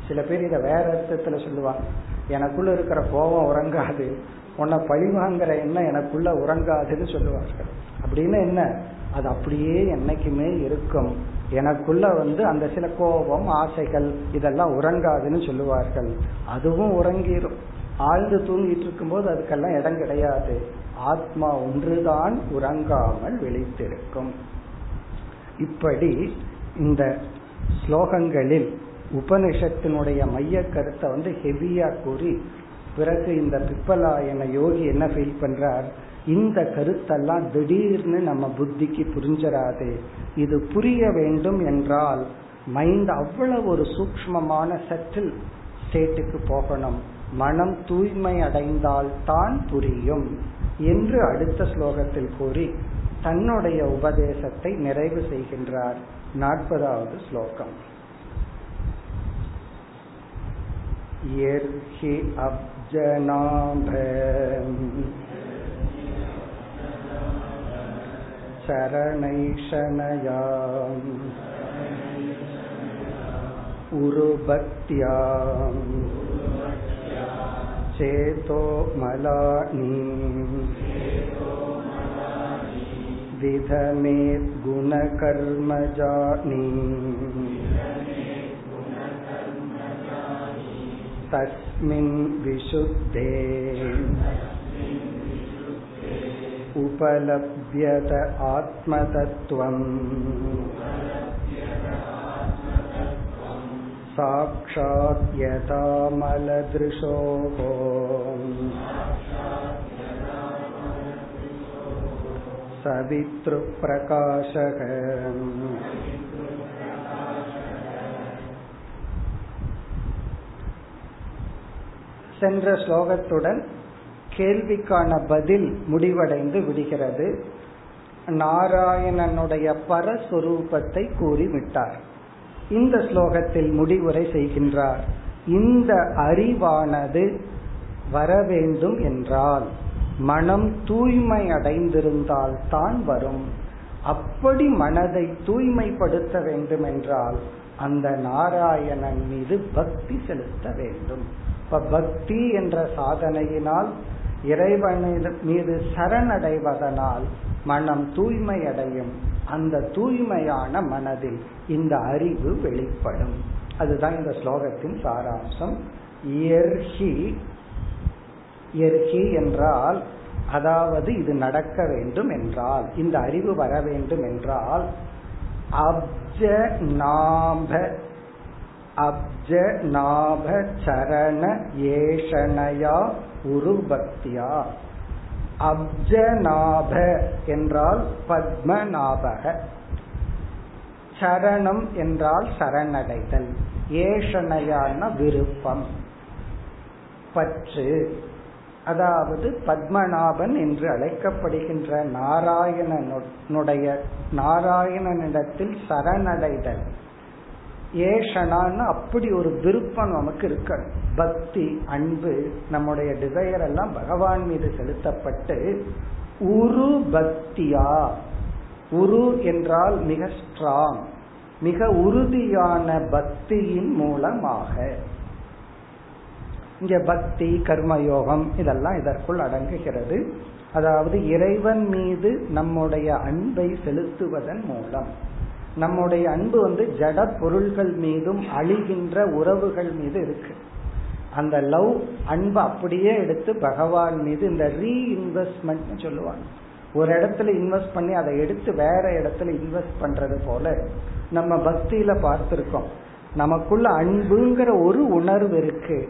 சில பேர் இதை வேற அர்த்தத்துல சொல்லுவாங்க. எனக்குள்ள இருக்கிற கோபம் உறங்காது. உன்னை பழி வாங்குற எண்ணம் எனக்குள்ள உறங்காதுன்னு சொல்லுவார்கள். அப்படின்னு என்ன? அது அப்படியே என்னைக்குமே இருக்கும். எனக்குள்ள வந்து அந்த சில கோபம் ஆசைகள் இதெல்லாம் உறங்காதுன்னு சொல்லுவார்கள். அதுவும் உறங்கிடும் ஆழ்ந்து தூங்கிட்டு இருக்கும்போது அதுக்கெல்லாம் இடம் கிடையாது. ஆத்மா ஒன்றுதான் உறங்காமல் விழித்திருக்கும். இப்படி இந்த ஸ்லோகங்களில் உபனிஷத்தினுடைய மைய கருத்தை வந்து ஹெவியா கூறி பிறகு இந்த பிப்பலாயன யோகி என்ன ஃபீல் பண்றார்? இந்த கருத்தெல்லாம் திடீர்னு நம்ம புத்திக்கு புரிஞ்சராது இது புரிய வேண்டும் என்றால் மைண்ட் அவ்வளவு ஒரு சூக்மமான சட்டில் ஸ்டேட்டுக்கு போகணும் மனம் தூய்மை அடைந்தால் தான் புரியும் என்று அடுத்த ஸ்லோகத்தில் கூறி தன்னுடைய உபதேசத்தை நிறைவு செய்கின்றார் நாற்பதாவது ஸ்லோகம் यर्हि अब्जनाभ चरणैषणया उरुभक्त्या चेतो मलानि विधमेद्गुणकर्मजानि तस्मिन् विशुद्धे उपलभ्यत आत्मतत्त्वम् साक्षात् यथामलदृशोः सवितृप्रकाशः சென்ற ஸ்லோகத்துடன் கேள்விக்கான பதில் முடிவடைந்து விடுகிறது. நாராயணனுடைய பரஸ்வரூபத்தை கூறிவிட்டார். இந்த ஸ்லோகத்தில் முடிவுரை செய்கின்றார். இந்த அறிவானது வர வேண்டும் என்றால் மனம் தூய்மை அடைந்திருந்தால் தான் வரும். அப்படி மனதை தூய்மைப்படுத்த வேண்டும் என்றால் அந்த நாராயணன் மீது பக்தி செலுத்த வேண்டும். இப்ப பக்தி என்ற சாதனையினால் இறைவனின் மீது சரணடைவதனால் மனம் தூய்மை அடையும் அந்த தூய்மையான மனதில் இந்த அறிவு வெளிப்படும். அதுதான் இந்த ஸ்லோகத்தின் சாராம்சம். எர்ஹி எர்ஹி என்றால் அதாவது இது நடக்க வேண்டும் என்றால் இந்த அறிவு வர வேண்டும் என்றால் அப்ஜ நாப அப்ஜ நாப சரண ஏஷணையா உருபக்தியா அப்ஜநாப என்றால் பத்மநாபக. சரணம் என்றால் சரணடைதல். ஏஷனையான விருப்பம். பற்று. அதாவது பத்மநாபன் என்று அழைக்கப்படுகின்ற நாராயணனுடைய நாராயணனிடத்தில் சரணடைதல். ஏஷனான்னு அப்படி ஒரு விருப்பம் நமக்கு இருக்கணும். பக்தி அன்பு நம்முடைய டிசையர் எல்லாம் பகவான் மீது செலுத்தப்பட்டு உரு பக்தியா? உரு என்றால் மிக ஸ்ட்ராங் மிக உறுதியான பக்தியின் மூலமாக. இங்க பக்தி கர்மயோகம் இதெல்லாம் இதற்குள் அடங்குகிறது. அதாவது இறைவன் மீது நம்முடைய அன்பை செலுத்துவதன் மூலம். நம்முடைய அன்பு வந்து ஜட பொருள்கள் மீதும் அழிகின்ற உறவுகள் மீது இருக்கு. அந்த லவ் அன்பு அப்படியே எடுத்து பகவான் மீது இந்த ரீஇன்வெஸ்ட்மெண்ட் சொல்லுவாங்க. ஒரு இடத்துல இன்வெஸ்ட் பண்ணி அதை எடுத்து வேற இடத்துல இன்வெஸ்ட் பண்றது போல நம்ம பக்தியில பார்த்திருக்கோம். நமக்குள்ள அன்புங்கிற ஒரு உணர்வு இருக்கு.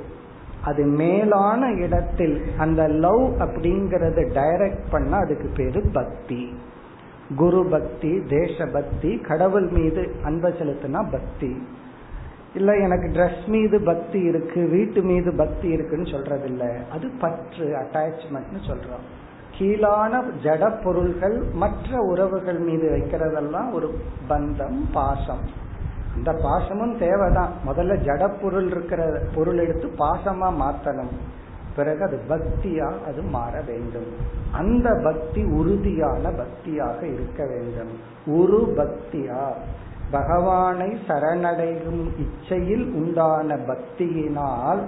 அது மேலான இடத்தில் அந்த லவ் அப்படிங்கறத டைரக்ட் பண்ண அதுக்கு பேரு பக்தி. குரு பக்தி தேச பக்தி கடவுள் மீது அன்பை செலுத்தினா பக்தி. இல்ல எனக்கு ட்ரெஸ் மீது பக்தி இருக்கு வீட்டு மீது பக்தி இருக்குன்னு சொல்றதில்ல. அது பற்று அட்டாச்மெண்ட்னு சொல்றோம். கீழான ஜட பொருள்கள் மற்ற உறவுகள் மீது வைக்கிறதெல்லாம் ஒரு பந்தம் பாசம். இந்த பாசமும் தேவைதான். முதல்ல ஜட பொருள் இருக்கிற பொருள் எடுத்து பாசமா மாத்தணும். பிறகு அது பக்தியா அது மாற வேண்டும். அந்த பக்தி உறுதியான பக்தியாக இருக்க வேண்டும். உரு பக்தியா. பகவானை சரணடையும் இச்சையில் உண்டான பக்தியினால்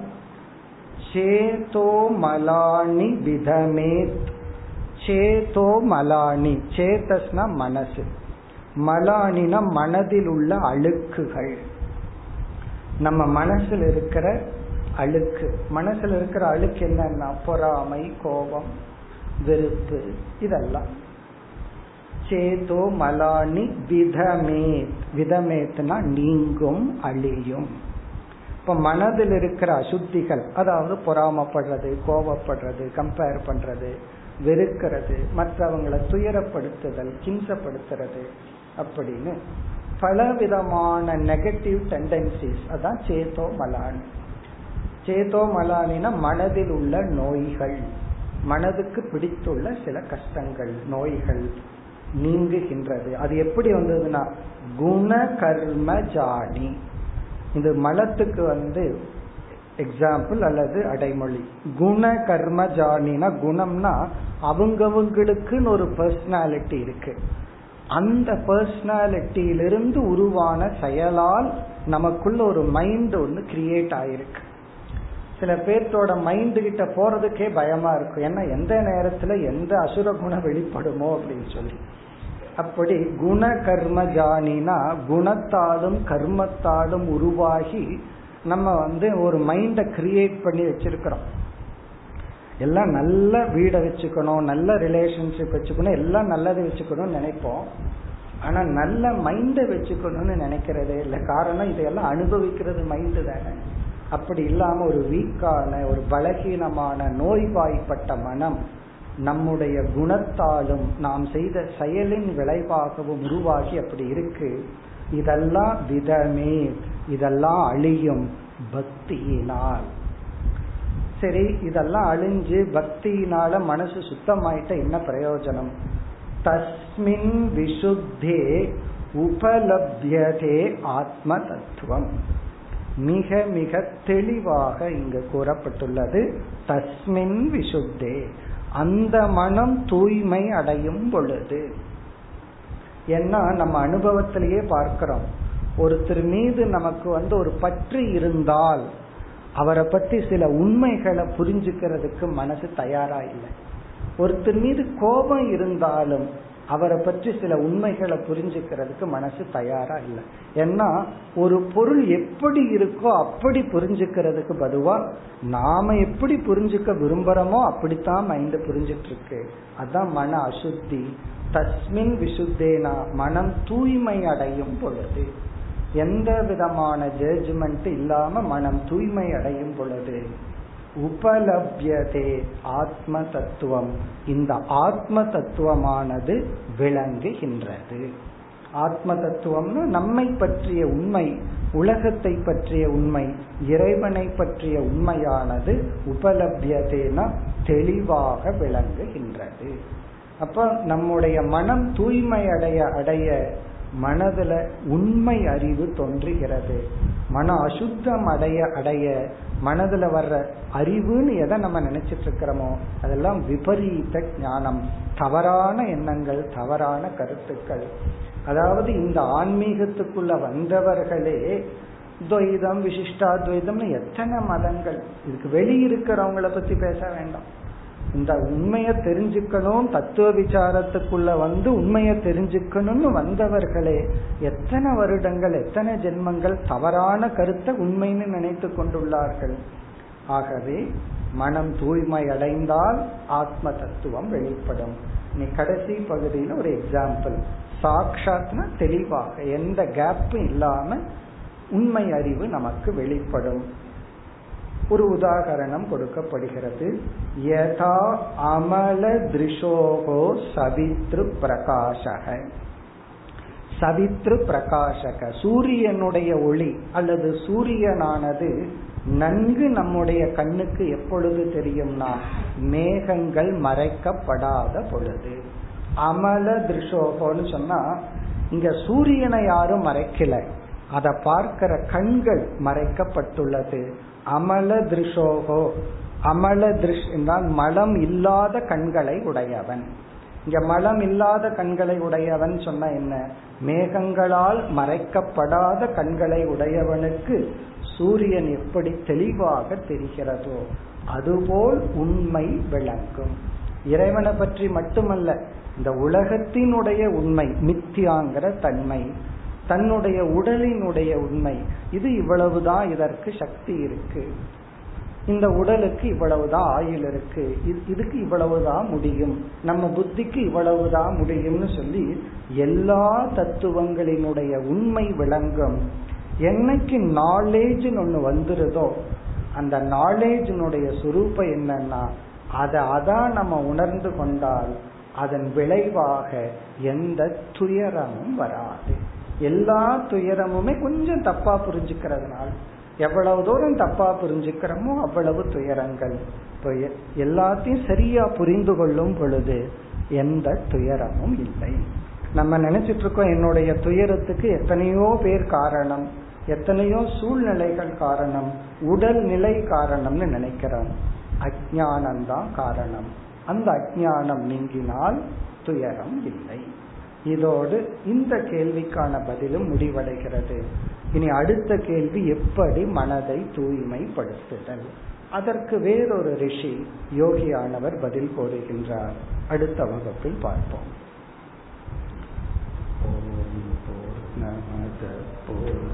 சேதோ மலானி விதமேத். சேதோ மலானி. சேதஸ்னா மனசு. மலானினா மனதில் உள்ள அழுக்குகள். நம்ம மனசில் இருக்கிற அழுக்கு. மனசுல இருக்கிற அழுக்கு என்னன்னா பொறாமை கோபம் வெறுப்பு இதெல்லாம். சேதோ மலானி விதமேத். விதமேத்னா நீங்கும் அழியும். இப்ப மனதில் இருக்கிற அசுத்திகள் அதாவது பொறாமப்படுறது கோபப்படுறது கம்பேர் பண்றது வெறுக்கிறது மற்றவங்களை துயரப்படுத்துதல் கிம்சப்படுத்துறது அப்படின்னு பல விதமான நெகட்டிவ் டெண்டன்சிஸ் அதான் சேதோ மலானி. சேதோமலானின மனதில் உள்ள நோய்கள். மனதுக்கு பிடித்துள்ள சில கஷ்டங்கள் நோய்கள் நீங்குகின்றது. அது எப்படி வந்ததுன்னா குண கர்ம ஜானி இந்த மலத்துக்கு வந்து எக்ஸாம்பிள் அல்லது அடைமொழி. குண கர்ம ஜானினா குணம்னா அவங்கவுங்களுக்குன்னு ஒரு பர்சனாலிட்டி இருக்கு. அந்த பர்சனாலிட்டியிலிருந்து உருவான செயலால் நமக்குள்ள ஒரு மைண்ட் ஒன்று கிரியேட் ஆயிருக்கு. சில பேர்த்தோட மைண்டு கிட்ட போறதுக்கே பயமா இருக்கும் ஏன்னா எந்த நேரத்துல எந்த அசுர குணம் வெளிப்படுமோ அப்படின்னு சொல்லி. அப்படி குண கர்ம ஜானினா குணத்தாலும் கர்மத்தாலும் உருவாகி நம்ம வந்து ஒரு மைண்டை கிரியேட் பண்ணி வச்சிருக்கிறோம். எல்லாம் நல்ல வீடை வச்சுக்கணும் நல்ல ரிலேஷன்ஷிப் வச்சுக்கணும் எல்லாம் நல்லது வச்சுக்கணும்னு நினைப்போம். ஆனா நல்ல மைண்டை வச்சுக்கணும்னு நினைக்கிறதே இல்லை. காரணம் இதையெல்லாம் அனுபவிக்கிறது மைண்டு தானே. அப்படி இல்லாம ஒரு வீக்கான ஒரு பலகீனமான நோய்வாய்ப்பட்ட மனம் நம்முடைய குணத்தாலும் நாம் செய்த செயலின் விளைவாகவும் உருவாகி அப்படி இருக்கு. இதெல்லாம் விதமே இதெல்லாம் அழியும் பக்தியினால். சரி இதெல்லாம் அழிஞ்சு பக்தியினால மனசு சுத்தமாயிட்ட என்ன பிரயோஜனம்? தஸ்மின் விசுத்தே உபலப்யதே ஆத்ம தத்துவம். மிக மிக தெளிவாக இங்கு கூறப்பட்டுள்ளது. தஸ்மின் விசுத்தே. அந்த மனம் தூய்மை அடையும் பொழுது. ஏன்னா நம்ம அனுபவத்திலேயே பார்க்கிறோம். ஒருத்தர் மீது நமக்கு வந்து ஒரு பற்று இருந்தால் அவரை பத்தி சில உண்மைகளை புரிஞ்சுக்கிறதுக்கு மனசு தயாரா இல்லை. ஒருத்தர் மீது கோபம் இருந்தாலும் அவரை பற்றி சில உண்மைகளை புரிஞ்சுக்கிறதுக்கு மனசு தயாரா இல்லை. ஏன்னா ஒரு பொருள் எப்படி இருக்கோ அப்படி புரிஞ்சுக்கிறதுக்கு பதுவா நாம எப்படி புரிஞ்சுக்க விரும்புறோமோ அப்படித்தான் மைண்ட் புரிஞ்சிட்டு இருக்கு அதான் மன அசுத்தி. தஸ்மின் விசுத்தேனா மனம் தூய்மை அடையும் பொழுது. எந்த விதமான ஜட்ஜ்மெண்ட் இல்லாம மனம் தூய்மை அடையும் பொழுது. உபலப்யதே ஆத்ம தத்துவம் இந்த ஆத்ம தத்துவமானது விளங்குகின்றது. ஆத்ம தத்துவம்னு நம்மை பற்றிய உண்மை உலகத்தை பற்றிய உண்மை இறைவனை பற்றிய உண்மையானது உபலபியதேனா தெளிவாக விளங்குகின்றது. அப்ப நம்முடைய மனம் தூய்மை அடைய அடைய மனதுல உண்மை அறிவு தோன்றுகிறது. மன அசுத்தம் அடைய அடைய மனதுல வர்ற அறிவுன்னு எதை நம்ம நினைச்சிட்டு இருக்கிறோமோ அதெல்லாம் விபரீத ஞானம். தவறான எண்ணங்கள் தவறான கருத்துக்கள். அதாவது இந்த ஆன்மீகத்துக்குள்ள வந்தவர்களே துவைதம் விசிஷ்டாத்வைதம்னு எத்தனை மதங்கள். இதுக்கு வெளியிருக்கிறவங்கள பத்தி பேச வேண்டாம். இந்த உண்மையை தெரிஞ்சுக்கணும் தத்துவ விசாரத்துக்குள்ள வந்து உண்மையை தெரிஞ்சுக்கணும்னு வந்தவர்களே எத்தனை வருடங்கள் எத்தனை ஜென்மங்கள் தவறான கருத்தை உண்மைன்னு நினைத்து கொண்டுள்ளார்கள்? ஆகவே மனம் தூய்மை அடைந்தால் ஆத்ம தத்துவம் வெளிப்படும். நீ கடைசி பகுதியில் ஒரு எக்ஸாம்பிள் சாட்சாத்னா தெளிவாக எந்த கேப்பும் இல்லாம உண்மை அறிவு நமக்கு வெளிப்படும். ஒரு உதாகரணம் கொடுக்கப்படுகிறது. யதா அமல திருஷோகோ சவித்ரு பிரகாசக சவித்ரு பிரகாசக சூரியனுடைய ஒளி அல்லது சூரியனானது நன்கு நம்முடைய கண்ணுக்கு எப்பொழுது தெரியும்னா மேகங்கள் மறைக்கப்படாத பொழுது. அமல திருஷோகோன்னு சொன்னா இங்க சூரியனை யாரும் மறைக்கல. அதை பார்க்கிற கண்கள் மறைக்கப்பட்டுள்ளது. அமல திருஷோகோ அமல திருஷ் என்றால் மலம் இல்லாத கண்களை உடையவன். இங்க மலம் இல்லாத கண்களை உடையவன் சொன்ன என்ன? மேகங்களால் மறைக்கப்படாத கண்களை உடையவனுக்கு சூரியன் எப்படி தெளிவாக தெரிகிறதோ அதுபோல் உண்மை விளங்கும். இறைவனை பற்றி மட்டுமல்ல இந்த உலகத்தினுடைய உண்மை மித்தியாங்கிற தன்மை தன்னுடைய உடலினுடைய உண்மை. இது இவ்வளவுதான் இதற்கு சக்தி இருக்கு. இந்த உடலுக்கு இவ்வளவுதான் ஆயுள் இருக்கு. இதுக்கு இவ்வளவுதான் முடியும். நம்ம புத்திக்கு இவ்வளவுதான் முடியும்னு சொல்லி எல்லா தத்துவங்களினுடைய உண்மை விளங்கும். என்னைக்கு நாலேஜ் ஒண்ணு வந்துருதோ அந்த நாலேஜினுடைய சுரூப்பம் என்னன்னா அதை அதான் நம்ம உணர்ந்து கொண்டால் அதன் விளைவாக எந்த துயரமும் வராது. எல்லா துயரமுமே கொஞ்சம் தப்பா புரிஞ்சுக்கிறதுனால எவ்வளவு தூரம் தப்பா புரிஞ்சுக்கிறோமோ அவ்வளவு துயரங்கள் எல்லாத்தையும் சரியா புரிந்து கொள்ளும் பொழுது எந்த துயரமும் இல்லை. நம்ம நினைச்சிட்டு இருக்கோம் என்னுடைய துயரத்துக்கு எத்தனையோ பேர் காரணம் எத்தனையோ சூழ்நிலைகள் காரணம் உடல் நிலை காரணம்னு நினைக்கிறோம். அஜானந்தான் காரணம். அந்த அஜானம் நீங்கினால் துயரம் இல்லை. இதோடு இந்த கேள்விக்கான பதிலும் முடிவடைகிறது. இனி அடுத்த கேள்வி எப்படி மனதை தூய்மைப்படுத்துதல்? அதற்கு வேறொரு ரிஷி யோகியானவர் பதில் கூறுகின்றார். அடுத்த வகுப்பில் பார்ப்போம். ஓம் போர் நமத போர்